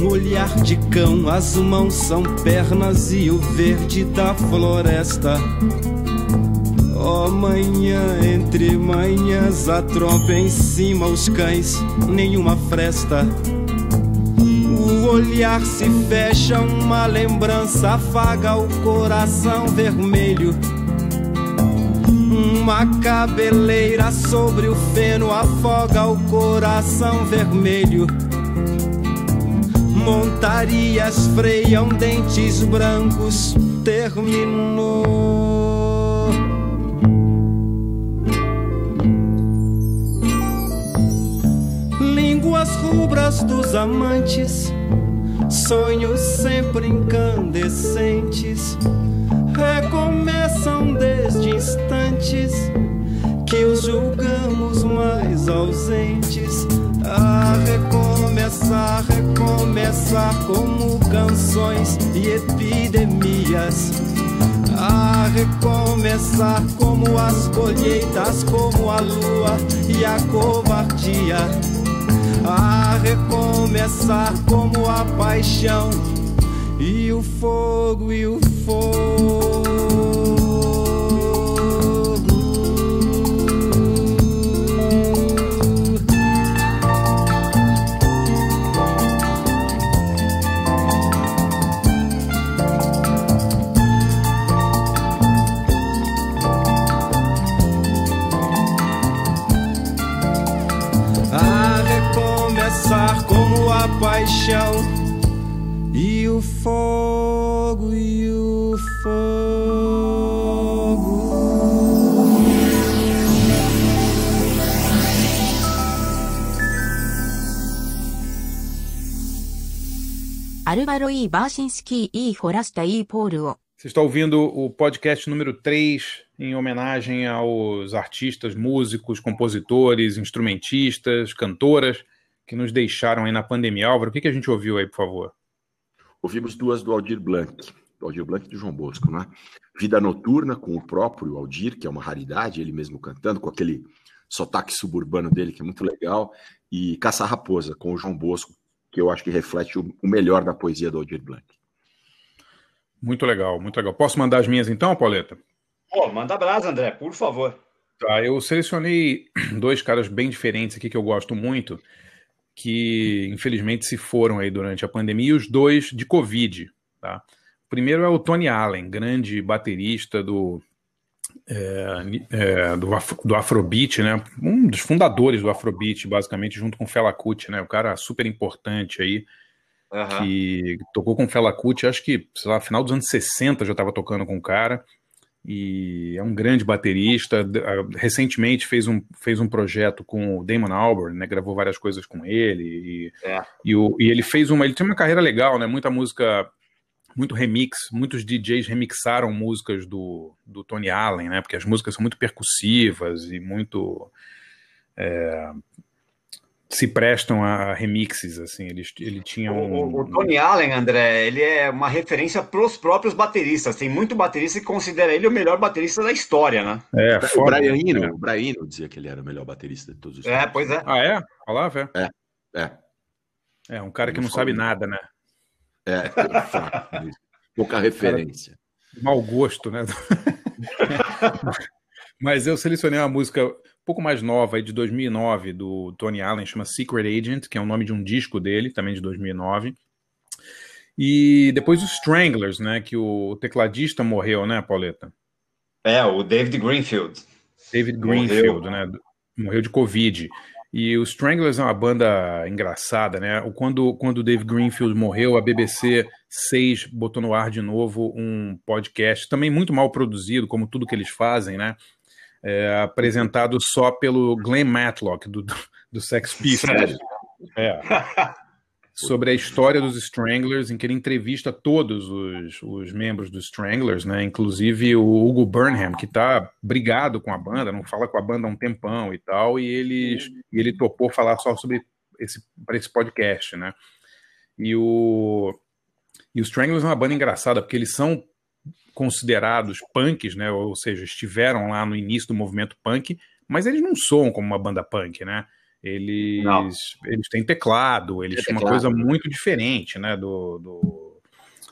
Um olhar de cão, as mãos são pernas e o verde da floresta. Ó oh, manhã, entre manhãs, a trompa em cima, os cães, nenhuma fresta. O olhar se fecha, uma lembrança afaga o coração vermelho. Uma cabeleira sobre o feno afoga o coração vermelho. Montarias freiam dentes brancos, terminou. Línguas rubras dos amantes, sonhos sempre incandescentes, recomeçam desde instantes que os julgamos mais ausentes. A recomeçar, recomeçar como canções e epidemias. A recomeçar como as colheitas, como a lua e a covardia. A recomeçar como a paixão e o fogo e o fogo. Paixão e o fogo e o fogo. Álvaro E. Barsinski E. Forasta E. Paul O Você está ouvindo o podcast número 3 em homenagem aos artistas, músicos, compositores, instrumentistas, cantoras que nos deixaram aí na pandemia. Álvaro, o que, que a gente ouviu aí, por favor? Ouvimos duas do Aldir Blanc, do Aldir Blanc e do João Bosco, né? Vida Noturna com o próprio Aldir, que é uma raridade, ele mesmo cantando, com aquele sotaque suburbano dele, que é muito legal, e Caça Raposa, com o João Bosco, que eu acho que reflete o melhor da poesia do Aldir Blanc. Muito legal, muito legal. Posso mandar as minhas então, Pauleta? Pô, manda brasa, André, por favor. Tá, eu selecionei dois caras bem diferentes aqui que eu gosto muito, que infelizmente se foram aí durante a pandemia, e os dois de Covid. Tá? O primeiro é o Tony Allen, grande baterista do, é, é, do, do Afrobeat, né? Um dos fundadores do Afrobeat, basicamente, junto com o Fela Kuti, né? O cara super importante aí, uhum. que tocou com o Fela Kuti, acho que, sei lá, final dos anos 60 já estava tocando com o cara, e é um grande baterista. Recentemente fez um, fez um projeto com o Damon Albarn, né? Gravou várias coisas com ele, e, é. e, o, e ele fez uma. Ele tem uma carreira legal, né? Muita música muito remix, muitos DJs remixaram músicas do, do Tony Allen, né? Porque as músicas são muito percussivas e muito é, se prestam a remixes, assim. Ele, ele tinha um... o, o, Tony Allen, André, ele é uma referência para os próprios bateristas. Tem muito baterista que considera ele o melhor baterista da história, né? É, o Brian Eno, né? o Brian Eno dizia que ele era o melhor baterista de todos os É, pois é. Ah, é? Falava, é? É, é. É, um cara que não sabe nada, né? É, fraco. Pouca referência. Cara, mau gosto, né? Mas eu selecionei uma música pouco mais nova, de 2009, do Tony Allen, chama Secret Agent, que é o nome de um disco dele, também de 2009. E depois os Stranglers, né? Que o tecladista morreu, né, Pauleta? É, o David Greenfield. David Greenfield, morreu. né? Morreu de Covid. E os Stranglers é uma banda engraçada, né? Quando, quando o Dave Greenfield morreu, a BBC 6 botou no ar de novo um podcast, também muito mal produzido, como tudo que eles fazem, né? É, apresentado só pelo Glenn Matlock, do, do Sex Pistols. É. sobre a história dos Stranglers, em que ele entrevista todos os, os membros dos Stranglers, né? Inclusive o Hugo Burnham, que está brigado com a banda, não fala com a banda há um tempão e tal, e eles, e ele topou falar só sobre esse para esse podcast, né? E o e os Stranglers é uma banda engraçada porque eles são considerados punks, né? Ou seja, estiveram lá no início do movimento punk, mas eles não soam como uma banda punk, né? Eles, eles têm teclado, eles têm uma coisa muito diferente, né, do, do,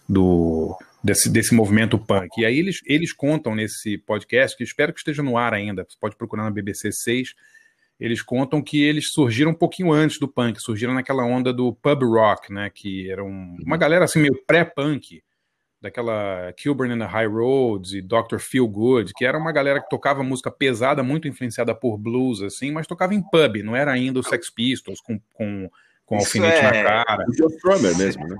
do, desse, desse movimento punk. E aí eles, eles contam nesse podcast, que espero que esteja no ar ainda, você pode procurar na BBC 6, eles contam que eles surgiram um pouquinho antes do punk, surgiram naquela onda do pub rock, né, que era um, uma galera assim meio pré-punk, daquela Kilburn and the High Roads e Dr. Feel Good, que era uma galera que tocava música pesada, muito influenciada por blues, assim, mas tocava em pub, não era ainda o Sex Pistols com, com, com alfinete é... na cara. O Joe Strummer mesmo, né?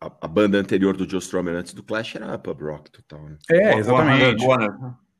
A, a, banda anterior do Joe Strummer antes do Clash era pub rock total, né? É, exatamente.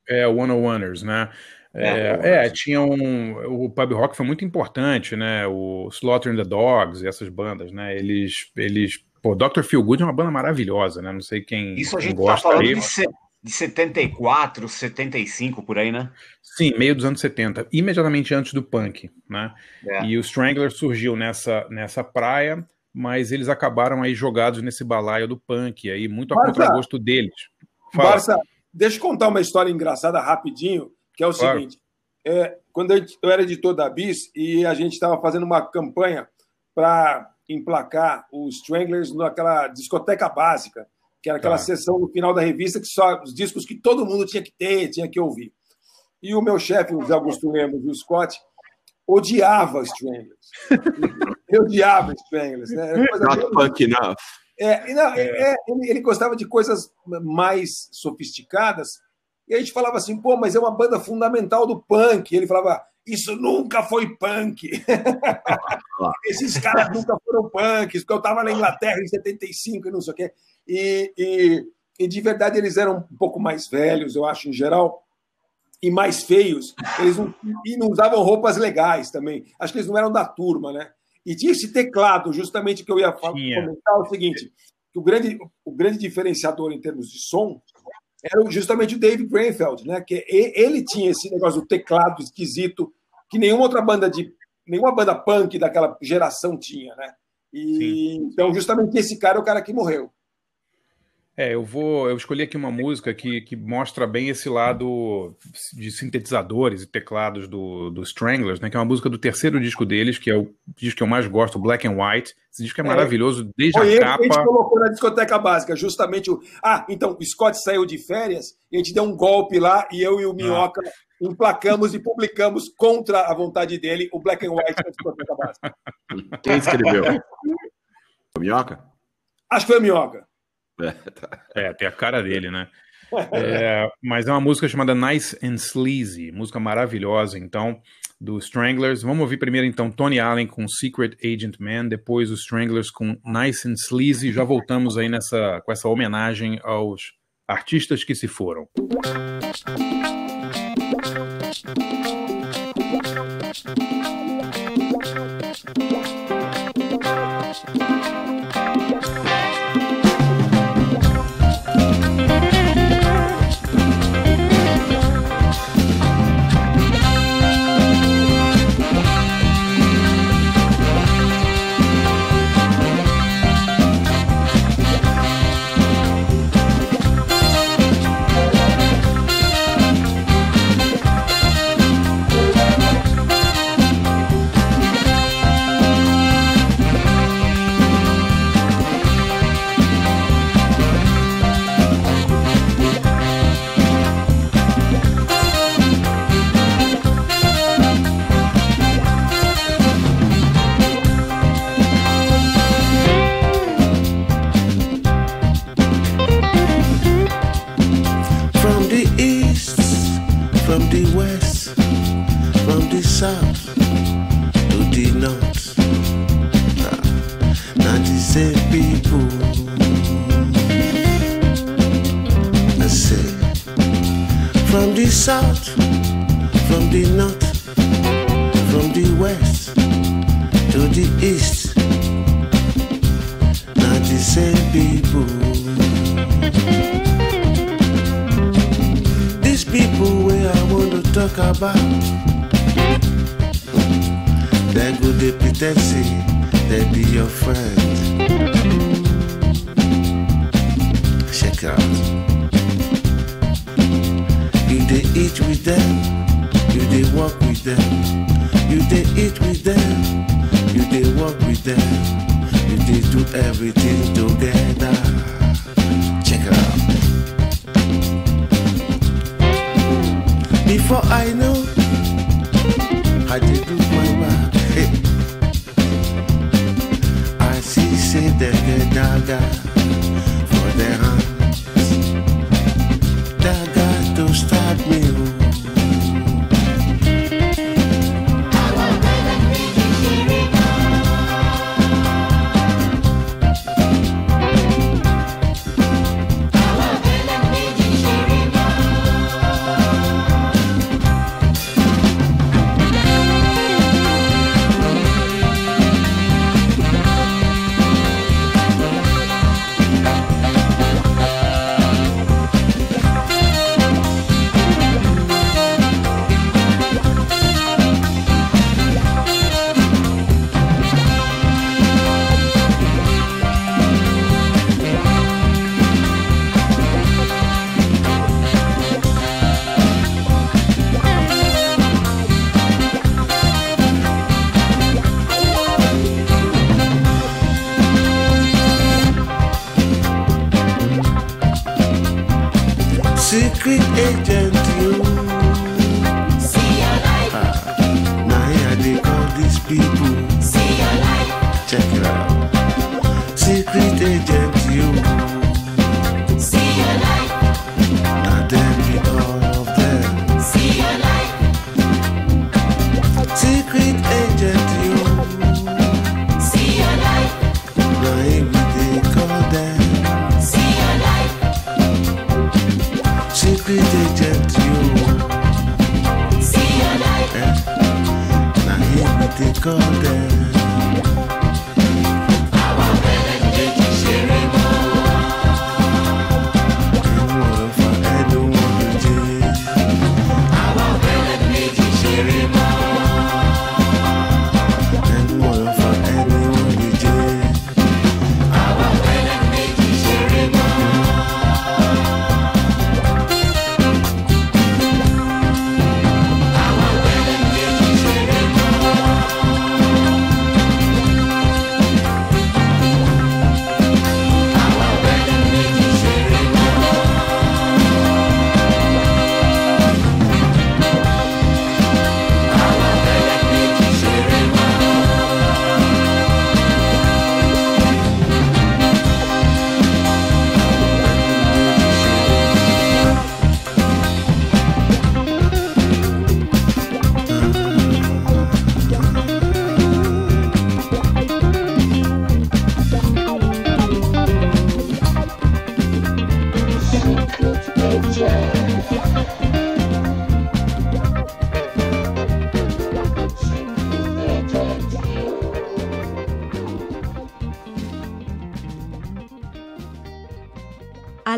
É, One of Wonders, né? É, é, é, tinha um. O pub rock foi muito importante, né? O Slaughter and the Dogs e essas bandas, né? Eles, eles Pô, Dr. Feel Good é uma banda maravilhosa, né? Não sei quem, Isso a gente tá gosta tá falando aí. De, se, de 74, 75, por aí, né? Sim, meio dos anos 70, imediatamente antes do punk, né? É. E o Strangler surgiu nessa, nessa praia, mas eles acabaram aí jogados nesse balaio do punk, aí muito a Barça, contragosto deles. Fala. Barça, deixa eu contar uma história engraçada rapidinho, que é o claro. seguinte. É, quando eu era editor da BIS e a gente estava fazendo uma campanha para emplacar os Stranglers naquela discoteca básica, que era aquela tá. sessão no final da revista que só os discos que todo mundo tinha que ter, tinha que ouvir. E o meu chefe, o Zé Augusto Lemos e o Scott, odiava Stranglers. Eu odiava Stranglers. Né? Not punk enough. É, não, é. É, ele, ele gostava de coisas mais sofisticadas, e a gente falava assim, pô, mas é uma banda fundamental do punk. E ele falava, isso nunca foi punk. Esses caras nunca foram punks, porque eu estava na Inglaterra em 75 e não sei o quê. E, e, e, de verdade eles eram um pouco mais velhos, eu acho, em geral, e mais feios. Eles não, e não usavam roupas legais também. Acho que eles não eram da turma, né? E tinha esse teclado, justamente que eu ia falar, comentar o seguinte: que o grande, o grande diferenciador em termos de som era justamente o Dave Greenfeld, né? Que ele tinha esse negócio do teclado esquisito que nenhuma outra banda de nenhuma banda punk daquela geração tinha, né? E então justamente esse cara é o cara que morreu. É, eu vou. Eu escolhi aqui uma música que, que mostra bem esse lado de sintetizadores e teclados do, do Stranglers, né? Que é uma música do terceiro disco deles, que é o disco que eu mais gosto, Black and White. Esse disco é, é. maravilhoso, desde Foi a capa. Que a gente colocou na discoteca básica, justamente o. Ah, então, o Scott saiu de férias e a gente deu um golpe lá e eu e o Minhoca ah. Emplacamos e publicamos contra a vontade dele o Black and White. Quem escreveu? O Minhoca? Acho que foi o Minhoca. É, tá. é, tem a cara dele, né? É, mas é uma música chamada Nice and Sleazy, música maravilhosa, então, do Stranglers. Vamos ouvir primeiro, então, Tony Allen com Secret Agent Man, depois os Stranglers com Nice and Sleazy. Já voltamos aí nessa, com essa homenagem aos artistas que se foram. secret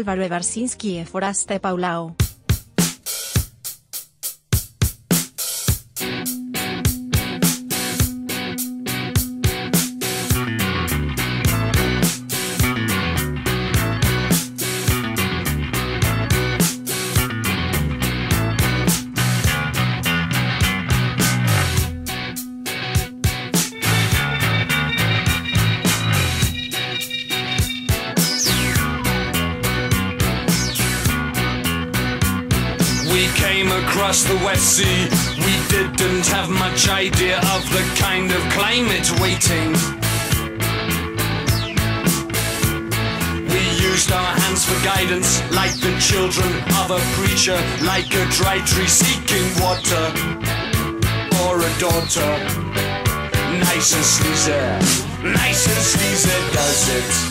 Álvaro Ebarsinski e Forasta e Paulao. Across the West Sea. We didn't have much idea of the kind of climate waiting. We used our hands for guidance, like the children of a preacher, like a dry tree seeking water, or a daughter. Nice and sleazy, nice and sleazy does it.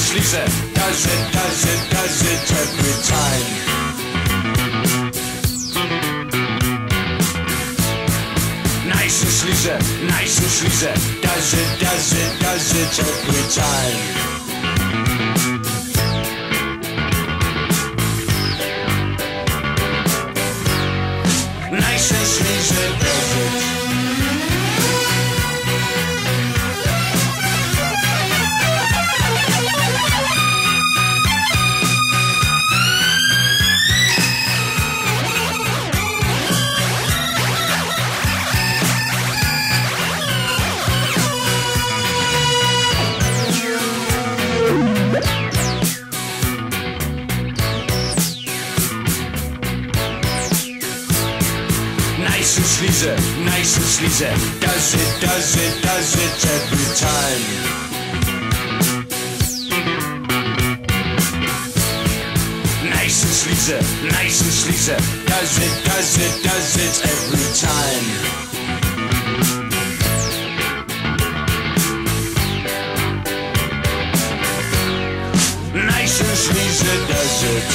schließe. and Kassett, does it with time. Nice schließe, nice schließe. does it does it time. Does it, does it, does it every time. Nice and sleazy does it.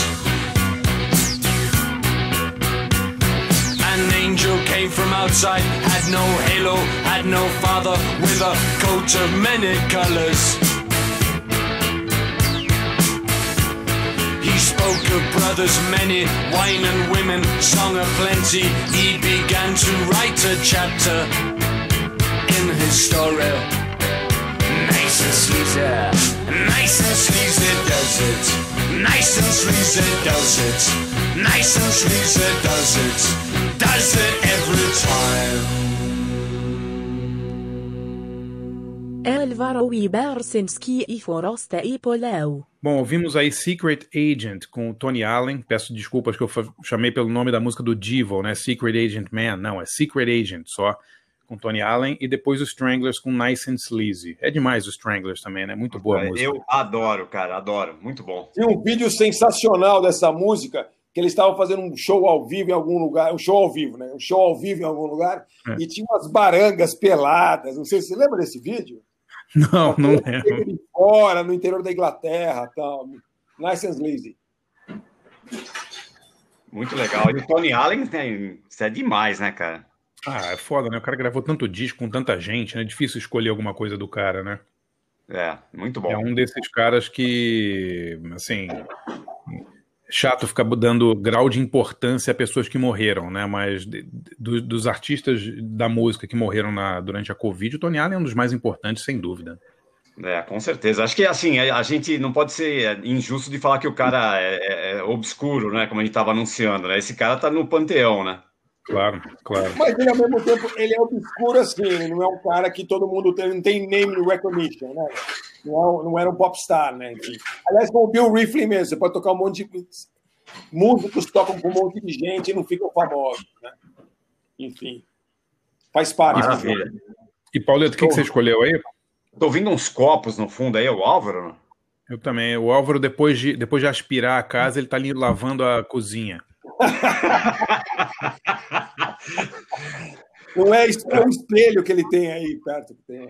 An angel came from outside, had no halo, had no father, with a coat of many colors. Brothers many, wine and women, song of plenty. He began to write a chapter in his story. Nice and sleazy, nice and sleazy does it. Nice and sleazy does it. Nice and sleazy does it. Does it every time. Álvaro Ibersinski e Forasta e Polau. Bom, ouvimos aí Secret Agent com o Tony Allen. Peço desculpas que eu chamei pelo nome da música do Devil, né? Secret Agent Man. Não, é Secret Agent só, com Tony Allen. E depois os Stranglers com Nice and Sleazy. É demais os Stranglers também, né? Muito boa a música. Eu adoro, cara, adoro. Muito bom. Tem um vídeo sensacional dessa música que eles estavam fazendo um show ao vivo em algum lugar, um show ao vivo, né? Um show ao vivo em algum lugar É. e tinha umas barangas peladas. Não sei se você lembra desse vídeo? Não, não lembro. De fora, no interior da Inglaterra, tal. Nice and sleazy. Muito legal. E o Tony Allen tem. Isso é demais, né, cara? Ah, é foda, né? O cara gravou tanto disco com tanta gente, né? É difícil escolher alguma coisa do cara, né? É, muito bom. É um desses caras que, assim, chato ficar dando grau de importância a pessoas que morreram, né? Mas de- do- dos artistas da música que morreram na- durante a Covid, o Tony Allen é um dos mais importantes, sem dúvida. É, com certeza. Acho que assim, a a gente não pode ser injusto de falar que o cara é, é- é obscuro, né? Como a gente estava anunciando, né? Esse cara tá no panteão, né? Claro, claro. Mas ele, ao mesmo tempo, ele é obscuro assim, ele não é um cara que todo mundo tem, não tem name recognition, né? Não, é um- não era um popstar, né? Enfim. Aliás, com o Bill Rifley mesmo, você pode tocar um monte de. Músicos tocam com um monte de gente e não ficam famosos, né? Enfim. Faz parte. E, Pauleta, o que, que você escolheu aí? Tô ouvindo uns copos no fundo aí, é o Álvaro? Eu também. O Álvaro, depois de, depois de aspirar a casa, ele tá ali lavando a cozinha. Não é, é um espelho que ele tem aí perto. Que tem.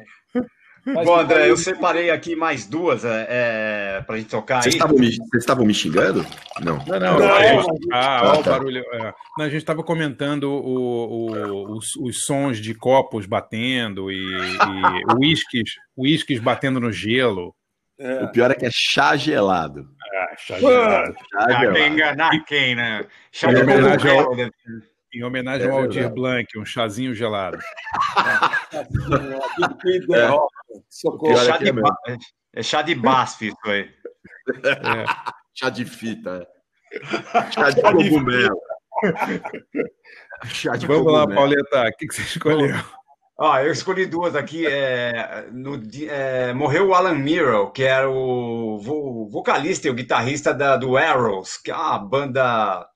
Mas Bom, André, eu separei aqui mais duas é, é, para a gente tocar Vocês aí. estavam me, vocês estavam me xingando? Não. Não, não, Não, a é, gente, ah, Ah, ó, o tá. barulho. é. Não, a gente estava comentando o- o- os, os sons de copos batendo e, e uísques, uísques batendo no gelo. É. O pior é que é chá gelado. Ah, chá gelado. Chá Ah, quem gelado. enganar quem, né? Chá Em de homenagem ao-. Em homenagem É ao Aldir. Blanc, um chazinho gelado. É. Socorro. É Chá de é ba- É chá de BASF isso aí. É. Chá de fita. é. Chá de cogumelo. Chá de Vamos lá, cogumelo. Pauleta, o que, que você escolheu? Ó, eu escolhi duas aqui. é, no é, morreu o Alan Miro, que era o vo- vocalista e o guitarrista da, do Arrows, que é uma banda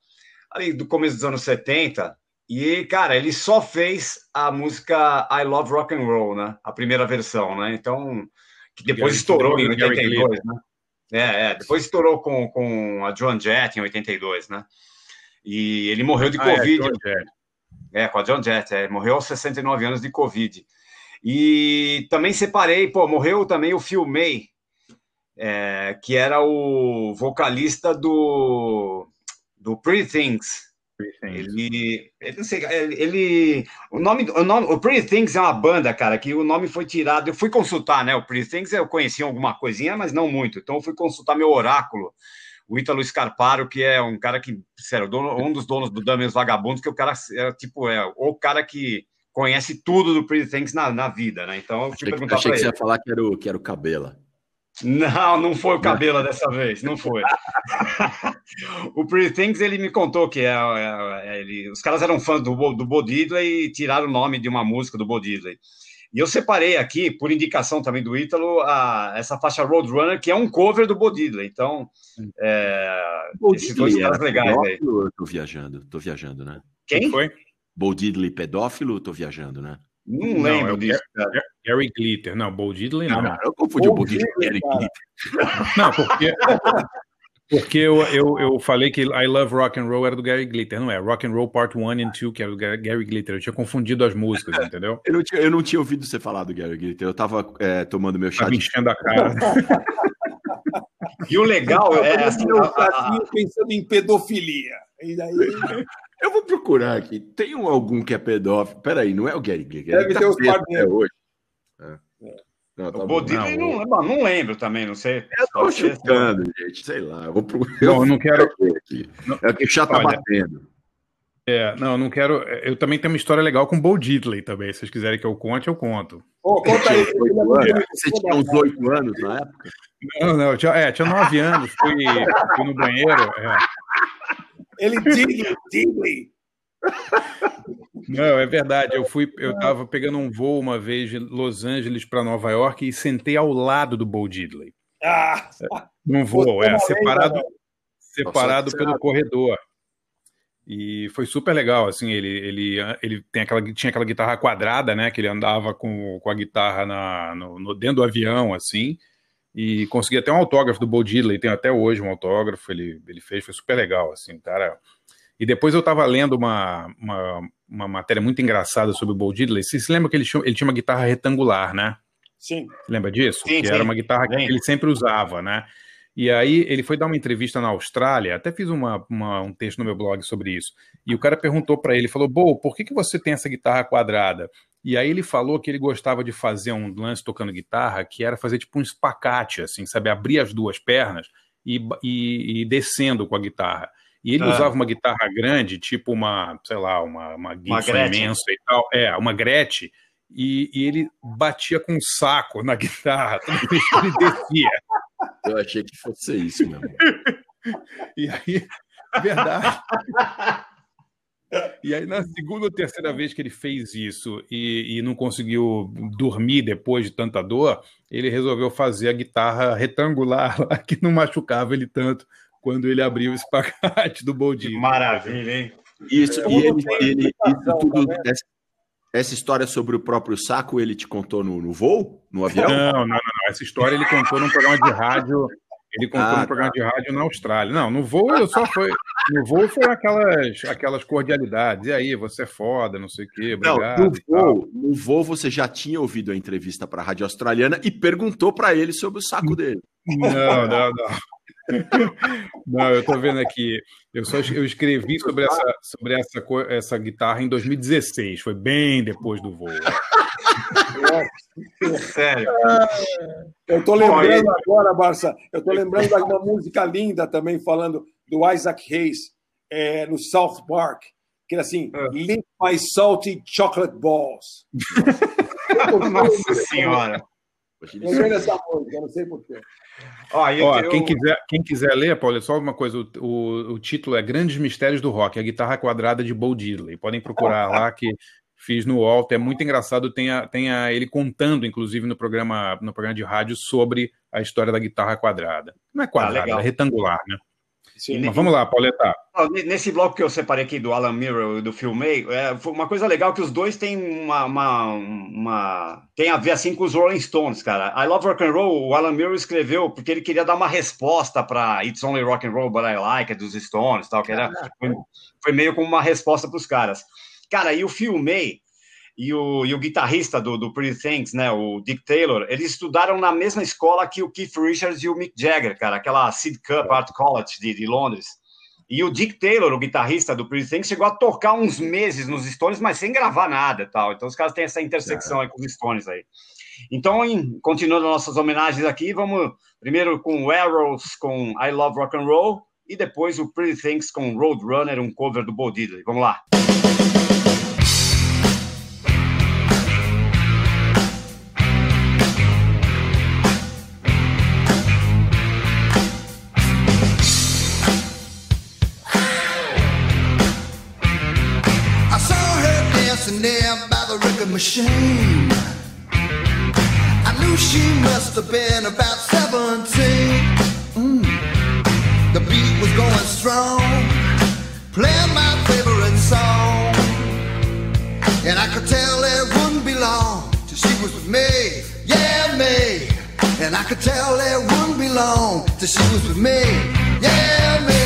ali do começo dos anos 70. E, cara, ele só fez a música I Love Rock and Roll, né? A primeira versão, né? Então, que depois Gary- estourou em do Gary 82, né? É, é, depois estourou com, com a Joan Jett em 82, né? E ele morreu de Ah, é, Covid. John Jett. É, com a John Jett, é, morreu aos 69 anos de Covid. E também separei, pô, morreu também o Phil May, é, que era o vocalista do, do Pretty Things. Ele, ele não sei, ele, o nome, o nome, o Pretty Things é uma banda, cara, que o nome foi tirado. Eu fui consultar, né? O Pretty Things eu conhecia alguma coisinha, mas não muito. Então eu fui consultar meu oráculo, o Ítalo Scarparo, que é um cara que, sério, dono- um dos donos do Dummies Vagabundos, que o cara é tipo é o cara que conhece tudo do Pretty Things na, na vida, né? Então eu fui Achei, perguntar achei que você ele. ia falar que era o, que era o Cabela. Não, não foi o Cabela dessa vez, não foi. o Pretty Things, ele me contou que é, é- é- ele, os caras eram fãs do, do Bo Diddley e tiraram o nome de uma música do Bo Diddley. E eu separei aqui, por indicação também do Ítalo, a- essa faixa Roadrunner, que é um cover do Bo Diddley. Então, é, esses dois caras era legais aí. Eu tô viajando, tô viajando, né? Quem? Foi? Bo Diddley pedófilo, tô viajando, né? Não lembro é o disso, cara. Gary Glitter. Não, Bo Diddley não. Não, eu confundi o Bo Diddley com o Diddley, Eric cara. Glitter. Não, porque, porque eu, eu, eu falei que I Love Rock and Roll era do Gary Glitter, não é? Rock and Roll Part 1 and 2, que era do Gary Gary Glitter. Eu tinha confundido as músicas, entendeu? Eu não, tinha, eu não tinha ouvido você falar do Gary Glitter. Eu tava é, tomando meu chá Tava de... enchendo a cara. E o legal é assim, Eu a- a- um pensando em pedofilia. E daí Eu vou procurar aqui. Tem um, algum que é pedófilo? Peraí, não é o Gary Glitter. Deve Ele tá ter os hoje. É. Não, tá o bom. Bo Diddley Não, não, bom, não lembro também, não sei. Eu tô ser. chutando, gente. Sei lá. Eu vou procurar. Não, eu não quero- ver Aqui. É que o chá tá Olha, batendo. É, não, eu não quero. Eu também tenho uma história legal com Bo Diddley também. Se vocês quiserem que eu conte, eu conto. Ô, conta aí. Você tinha uns oito anos na época? Não, não, eu tinha, é, tinha nove anos, fui, fui no banheiro. é. Ele Diddley, Diddley. Não, é verdade. Eu fui, eu tava pegando um voo uma vez de Los Angeles para Nova York e sentei ao lado do Bo Diddley. Ah, Num voo, é, separado, separado pelo corredor. E foi super legal, assim, ele, ele, ele tem aquela, tinha aquela guitarra quadrada, né, que ele andava com, com a guitarra na, no, no- dentro do avião, assim, e consegui até um autógrafo do Bo Diddley, tem até hoje um autógrafo, ele, ele fez, foi super legal, assim, cara. E depois eu tava lendo uma, uma, uma matéria muito engraçada sobre o Bo Diddley, você se lembra que ele tinha, ele tinha uma guitarra retangular, né? sim. Lembra disso? Sim, que sim. era uma guitarra que ele sempre usava, né? E aí ele foi dar uma entrevista na Austrália, até fiz uma, uma- um texto no meu blog sobre isso. E o cara perguntou para ele, falou, Bo, por que, que você tem essa guitarra quadrada? E aí ele falou que ele gostava de fazer um lance tocando guitarra, que era fazer tipo um espacate, assim, sabe? Abrir as duas pernas e, e- e descendo com a guitarra. E ele Ah. usava uma guitarra grande, tipo uma, sei lá, uma, uma Gibson Gretchen. imensa e tal. É, uma Gretchen. E, e ele batia com um saco na guitarra toda vez que ele descia. Eu achei que fosse isso mesmo. E aí, verdade. E aí, na segunda ou terceira vez que ele fez isso e, e não conseguiu dormir depois de tanta dor, ele resolveu fazer a guitarra retangular lá, que não machucava ele tanto quando ele abriu o espacate do Que Boldinho. maravilha, hein? Isso, e ele, ele- isso tudo, tá essa, essa história sobre o próprio saco, ele te contou no, no voo? No avião? Não, não, não, não. Essa história ele contou num programa de rádio. Ele contou Ah, no programa tá. de rádio na Austrália. Não, no voo eu só foi. No voo foi aquelas, aquelas cordialidades. E aí, você é foda, não sei o quê, Não, obrigado. no e tal. voo, no voo você já tinha ouvido a entrevista para a rádio australiana e perguntou para ele sobre o saco dele. Não, não, não. Não, eu tô vendo aqui. Eu só eu escrevi sobre essa, sobre essa, essa guitarra em 2016. Foi bem depois do voo. Sério. Eu tô lembrando agora, Barça, eu tô lembrando de uma música linda também, falando do Isaac Hayes, é, no South Park, que era assim, Lick My Salty Chocolate Balls. Nossa senhora. Lembrei dessa música, eu não sei porquê. Ó, Ó, eu- quem, quiser, quem quiser ler, Paulo, é só uma coisa: o, o, o título é Grandes Mistérios do Rock, a guitarra quadrada de Bo Diddley. Podem procurar lá que fiz no Alto. É muito engraçado. Tem, a, tem a, ele contando, inclusive, no programa, no programa de rádio sobre a história da guitarra quadrada. Não é quadrada, legal. é retangular, né? Sim. Mas vamos lá, Pauleta. Nesse bloco que eu separei aqui do Alan Mirror e do Phil May, é, foi uma coisa legal que os dois têm uma, uma, uma- tem a ver assim com os Rolling Stones, cara. I Love Rock and Roll, o Alan Mirror escreveu porque ele queria dar uma resposta para It's Only Rock and Roll But I Like, dos Stones, tal, que era foi, foi meio como uma resposta para os caras. Cara, e o Phil May e o, e o guitarrista do, do Pretty Things, né, o Dick Taylor, eles estudaram na mesma escola que o Keith Richards e o Mick Jagger, cara, aquela Sid Cup Art College de, de Londres. E o Dick Taylor, o guitarrista do Pretty Things, chegou a tocar uns meses nos Stones, mas sem gravar nada tal. Então os caras têm essa intersecção aí com os Stones aí. Então, em- continuando nossas homenagens aqui, vamos primeiro com o Arrows com I Love Rock and Roll e depois o Pretty Things com Roadrunner, um cover do Bo Diddley. Vamos lá. I record. I knew she must have been about 17. Mm. The beat was going strong, playing my favorite song. And I could tell it wouldn't be long till she was with me, yeah, me. And I could tell it wouldn't be long till she was with me, yeah, me.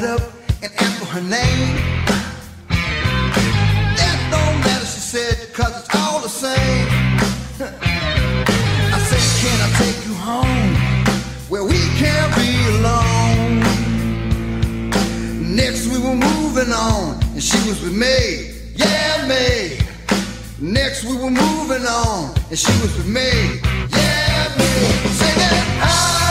Got up and asked for her name. That don't matter, she said, cause it's all the same. I said, can I take you home where we can't be alone? Next we were moving on, and she was with me, yeah, me. Next we were moving on, and she was with me, yeah, me. Singing, I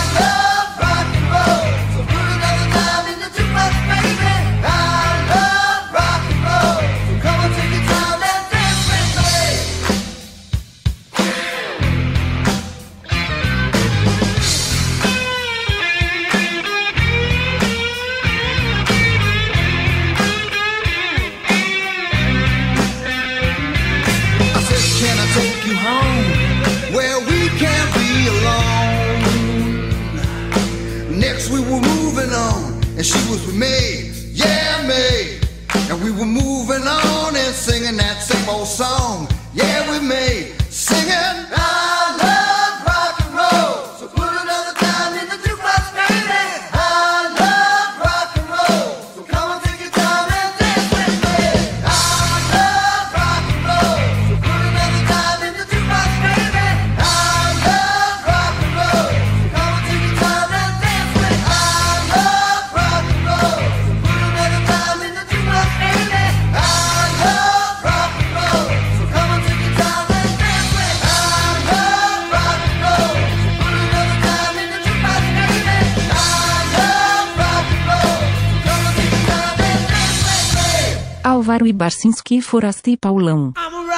Forasta e Paulão. I'm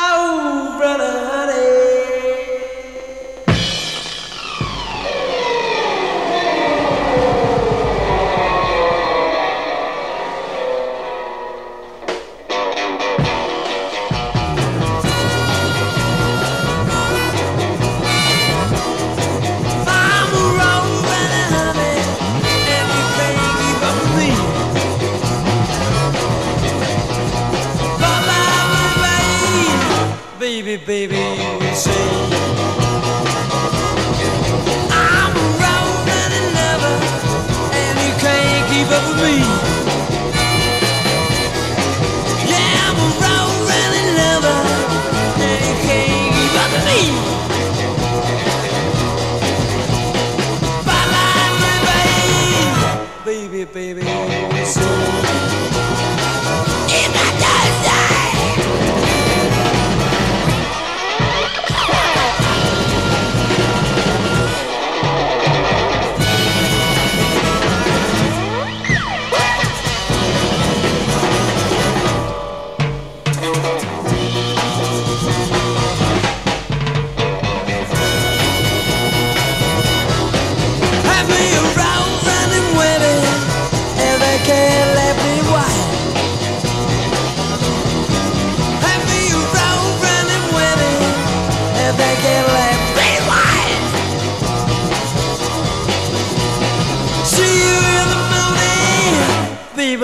a I'm around and you can't keep up with me.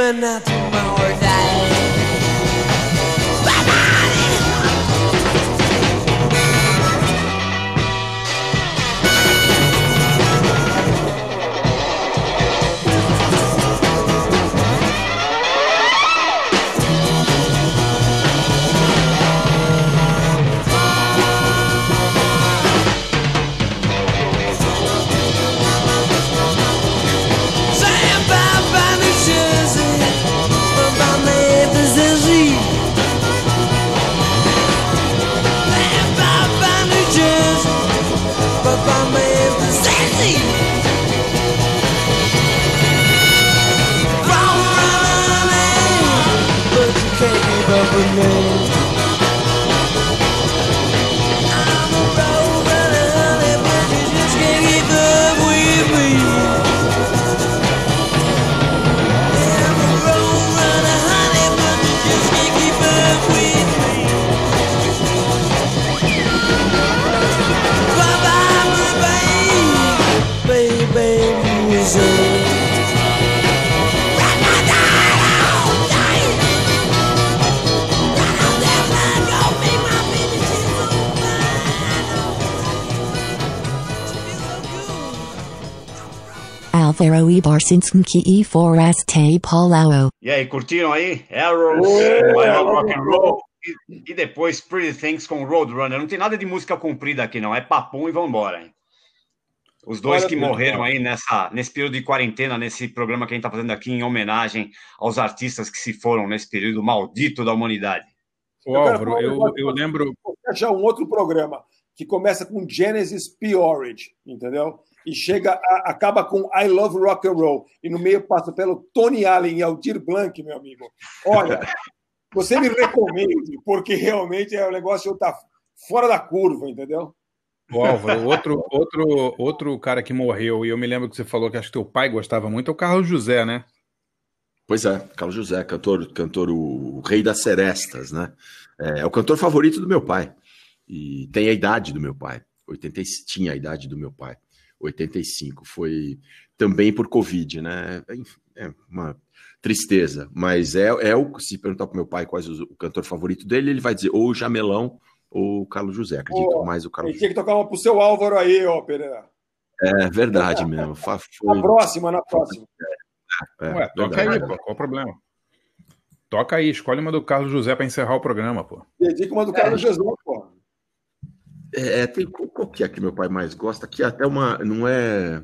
and I do my work. Alvaro e Barsinski e. E aí, curtiram aí? Arrows, Love Rock and Roll. E, e depois Pretty Things com Roadrunner. Não tem nada de música comprida aqui, não. É papum e vambora, hein? Os dois que morreram aí nessa, nesse período de quarentena, nesse programa que a gente está fazendo aqui em homenagem aos artistas que se foram nesse período maldito da humanidade. Ô, Álvaro, eu, eu lembro. Vou achar um outro programa que começa com Genesis P-Orage, entendeu? E chega, a- acaba com I Love Rock and Roll. E no meio passa pelo Tony Allen e Aldir Blanc, meu amigo. Olha, você me recomende, porque realmente é um negócio que tá fora da curva, entendeu? Ô, Álvaro, outro, outro, outro cara que morreu, e eu me lembro que você falou que acho que teu pai gostava muito, é o Carlos José, né? Pois é, Carlos José, cantor, cantor o, o rei das serestas, né? É, é o cantor favorito do meu pai. E tem a idade do meu pai. 80, e- tinha a idade do meu pai. 85. Foi também por Covid, né? É, é uma tristeza. Mas é, é o. Se perguntar pro meu pai qual é o, cantor favorito dele, ele vai dizer ou o Jamelão ou o Carlos José. Acredito Pô, mais o Carlos Tem que tocar uma pro seu Álvaro aí, ó, Pereira. É verdade mesmo. Na próxima, na próxima. é, Ué, toca verdade. aí, pô, qual o problema? Toca aí, escolhe uma do Carlos José para encerrar o programa, pô. Dedica uma do Carlos Jesus, pô. É, tem, qual que é que meu pai mais gosta? Que é até uma. Não é.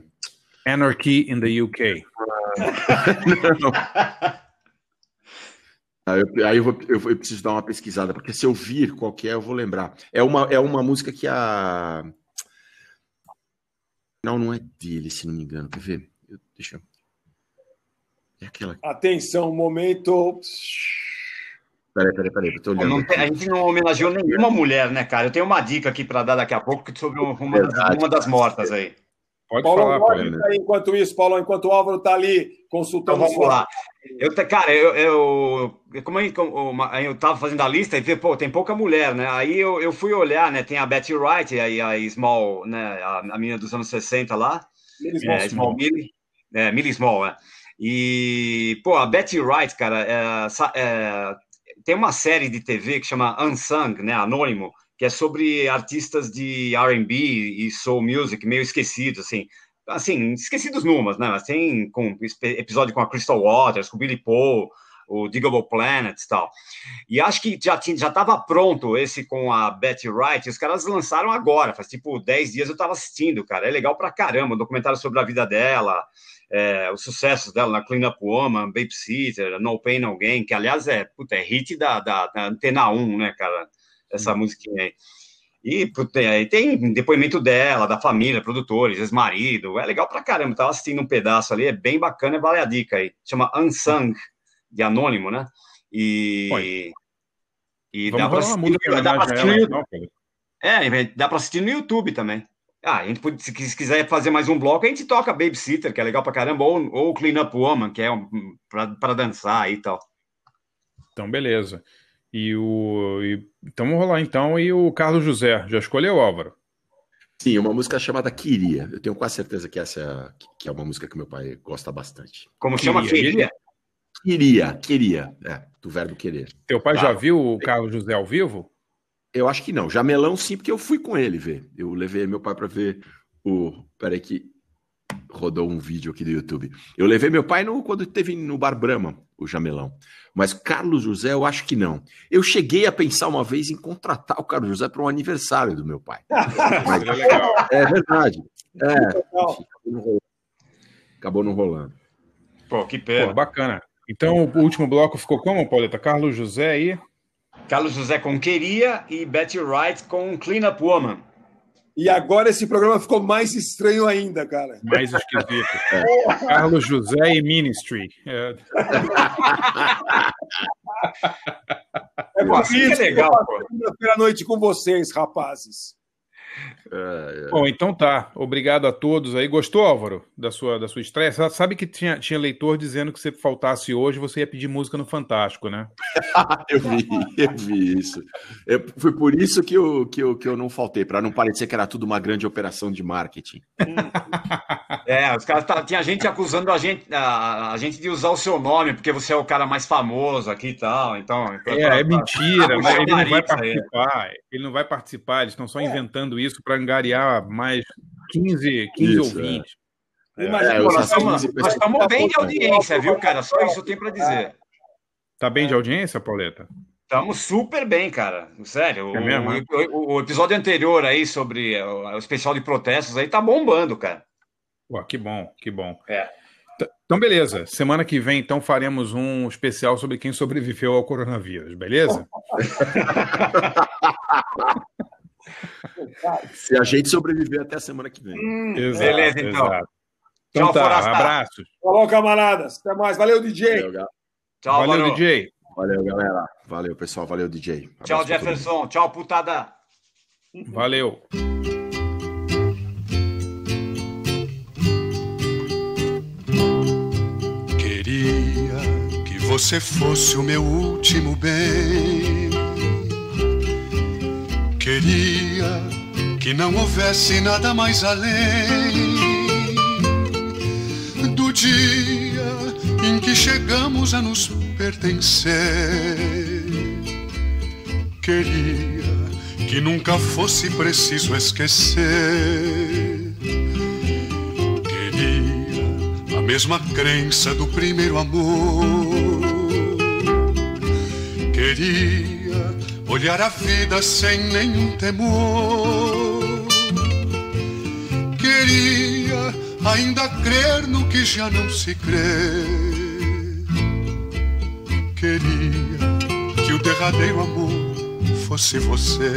Anarchy in the UK. Não. Aí, eu, aí eu, vou- eu eu preciso dar uma pesquisada, porque se eu vir qual que é, eu vou lembrar. É uma, é uma música que a. Não, não é dele, se não me engano. Quer ver? Eu- deixa eu. É aquela. Atenção, momento. Peraí, peraí, peraí, eu tô olhando. Não a gente não homenageou nenhuma mulher, né, cara? Eu tenho uma dica aqui para dar daqui a pouco sobre uma, das, uma das mortas aí. Pode Paulo, falar, ficar aí enquanto isso, Paulo, enquanto o Álvaro tá ali consultando Então vamos lá. Eu, cara, eu, eu, como eu, como eu tava fazendo a lista e vi, pô, tem pouca mulher, né? Aí eu, eu fui olhar, né? Tem a Betty Wright, aí a Small, né? A, a menina dos anos 60 lá. Millie É, Small. Small Millie. É, Millie Small, é. E, pô, a Betty Wright, cara, é, é, tem uma série de TV que chama Unsung, né? Anônimo, que é sobre artistas de R&B e soul music, meio esquecidos, assim. assim, esqueci dos números, né? Mas tem com episódio com a Crystal Waters, com o Billy Paul, o Diggable Planets e tal. E acho que já tinha, já estava pronto esse com a Betty Wright, os caras lançaram agora, faz tipo 10 dias eu estava assistindo, cara. É legal pra caramba, um documentário sobre a vida dela, é, os sucessos dela na Clean Up Woman, Babysitter, No Pain No Gain, que aliás é, puta, é hit da, da, da Antena 1, né, cara? Essa musiquinha aí. E puta, aí tem depoimento dela, da família, produtores, ex-marido. É legal pra caramba. Tava assistindo um pedaço ali, é bem bacana, vale a dica aí. Chama Unsung, de Anônimo, né? E. E Vamos dá pra assistir, dá pra no YouTube. Pedro? É, dá pra assistir no YouTube também. Ah, a gente pode, se quis- quiser fazer mais um bloco, a gente toca Babysitter, que é legal pra caramba, ou, ou Clean Up Woman, que é um, pra, pra dançar e tal. Então, beleza. E o. e- então vamos rolar então. E o Carlos José, já escolheu, Álvaro? Sim, uma música chamada Queria. Eu tenho quase certeza que essa é, que é uma música que meu pai gosta bastante. Como chama? Queria? Queria, queria. É, do verbo querer. Teu pai Tá. já viu o Carlos José ao vivo? Eu acho que não. Jamelão sim, porque eu fui com ele ver. Eu levei meu pai para ver o. Peraí que rodou um vídeo aqui do YouTube. Eu levei meu pai no, quando teve no Bar Brahma, o Jamelão. Mas Carlos José, eu acho que não. Eu cheguei a pensar uma vez em contratar o Carlos José para um aniversário do meu pai. Mas- é verdade. É, acabou não rolando. Acabou não rolando. Pô, que Pô, pena. bacana. Então o último bloco ficou como, Pauleta? Carlos José aí. Carlos José com Queria e Betty Wright com Clean Up Woman. E agora esse programa ficou mais estranho ainda, cara. Mais esquisito. Carlos José e Ministry. É. É Assim que é que legal, segunda-feira à noite com vocês, rapazes. Bom, então tá. Obrigado a todos aí. Gostou, Álvaro, da sua, da sua estreia? Você Sabe que tinha, tinha leitor dizendo que se faltasse hoje, você ia pedir música no Fantástico, né? eu vi, eu vi isso. Eu- foi por isso que eu, que eu, que eu não faltei, para não parecer que era tudo uma grande operação de marketing. É, os caras tá- tinha gente acusando a gente, a, a gente de usar o seu nome, porque você é o cara mais famoso aqui e tal. Então, É, é mentira, mas ele não vai aí. participar. Ele não vai participar, eles estão só inventando isso para angariar mais 15, 15 Isso, ouvintes. Imagina, Pô, nós nós estamos nós estamos bem de audiência, viu, cara? Só isso eu tenho pra dizer. Tá bem de audiência, Pauleta? Estamos super bem, cara. Sério. O, É mesmo, né? o- o episódio anterior aí sobre o, o especial de protestos aí tá bombando, cara. Pô, que bom, que bom. É. Então, beleza. Semana que vem, então, faremos um especial sobre quem sobreviveu ao coronavírus, beleza? Se a gente sobreviver até a semana que vem. Exato, beleza, então. exato. Então Tchau, tá, abraços. Falou, camaradas. Até mais. Valeu, DJ. Valeu, gal- Tchau, Valeu, DJ. Valeu, galera. Valeu, pessoal. Valeu, DJ. Tchau, Abraço mundo. Jefferson. Tchau, putada. Valeu. Queria que você fosse o meu último bem. Queria que não houvesse nada mais além do dia em que chegamos a nos pertencer. Queria que nunca fosse preciso esquecer. Queria a mesma crença do primeiro amor. Queria olhar a vida sem nenhum temor. Queria ainda crer no que já não se crê. Queria que o derradeiro amor fosse você.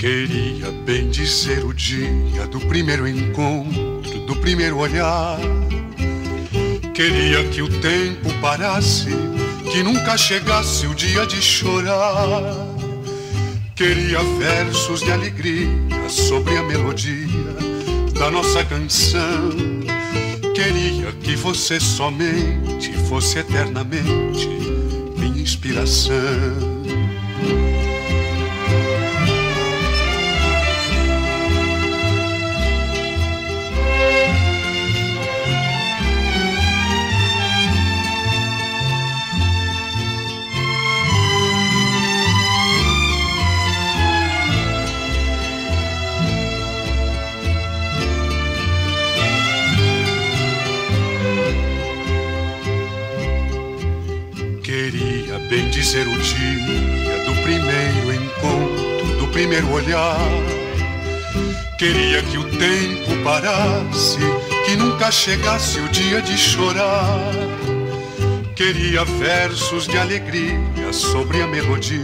Queria bem dizer o dia do primeiro encontro, do primeiro olhar. Queria que o tempo parasse, que nunca chegasse o dia de chorar. Queria versos de alegria sobre a melodia da nossa canção. Queria que você somente fosse eternamente minha inspiração. olhar. Queria que o tempo parasse, que nunca chegasse o dia de chorar. Queria versos de alegria sobre a melodia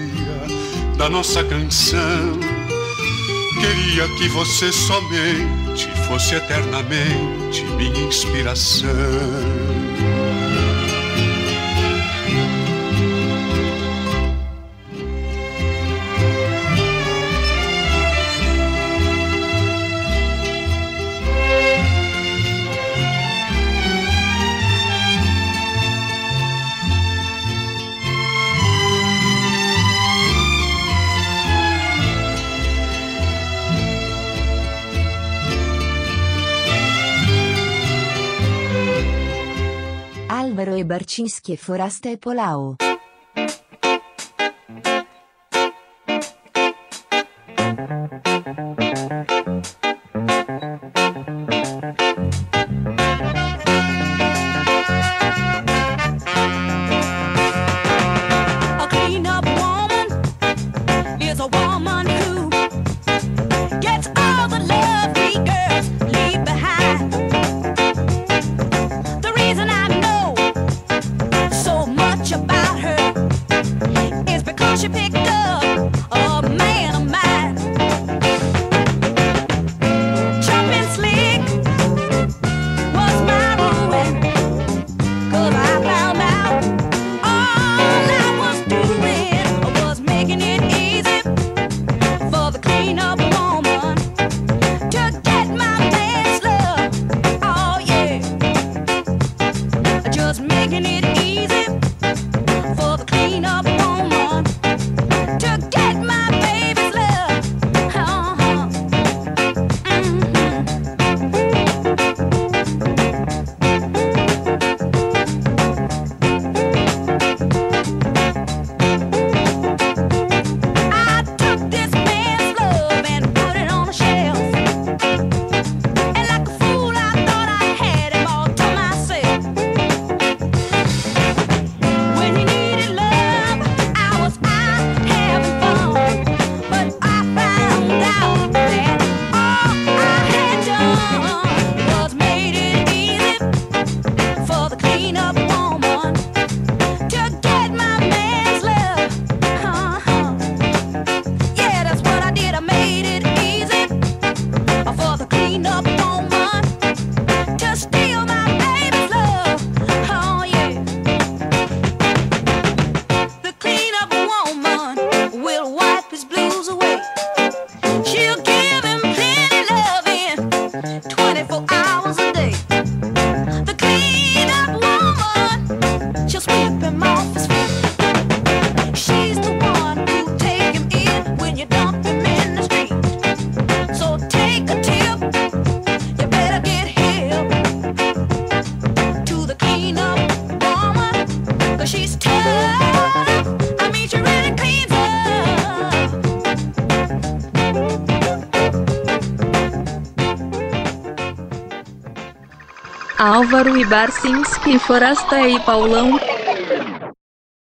da nossa canção. Queria que você somente fosse eternamente minha inspiração. Chińskie Foreste e Polao. Álvaro Ibarcinski, Forasta e Paulão.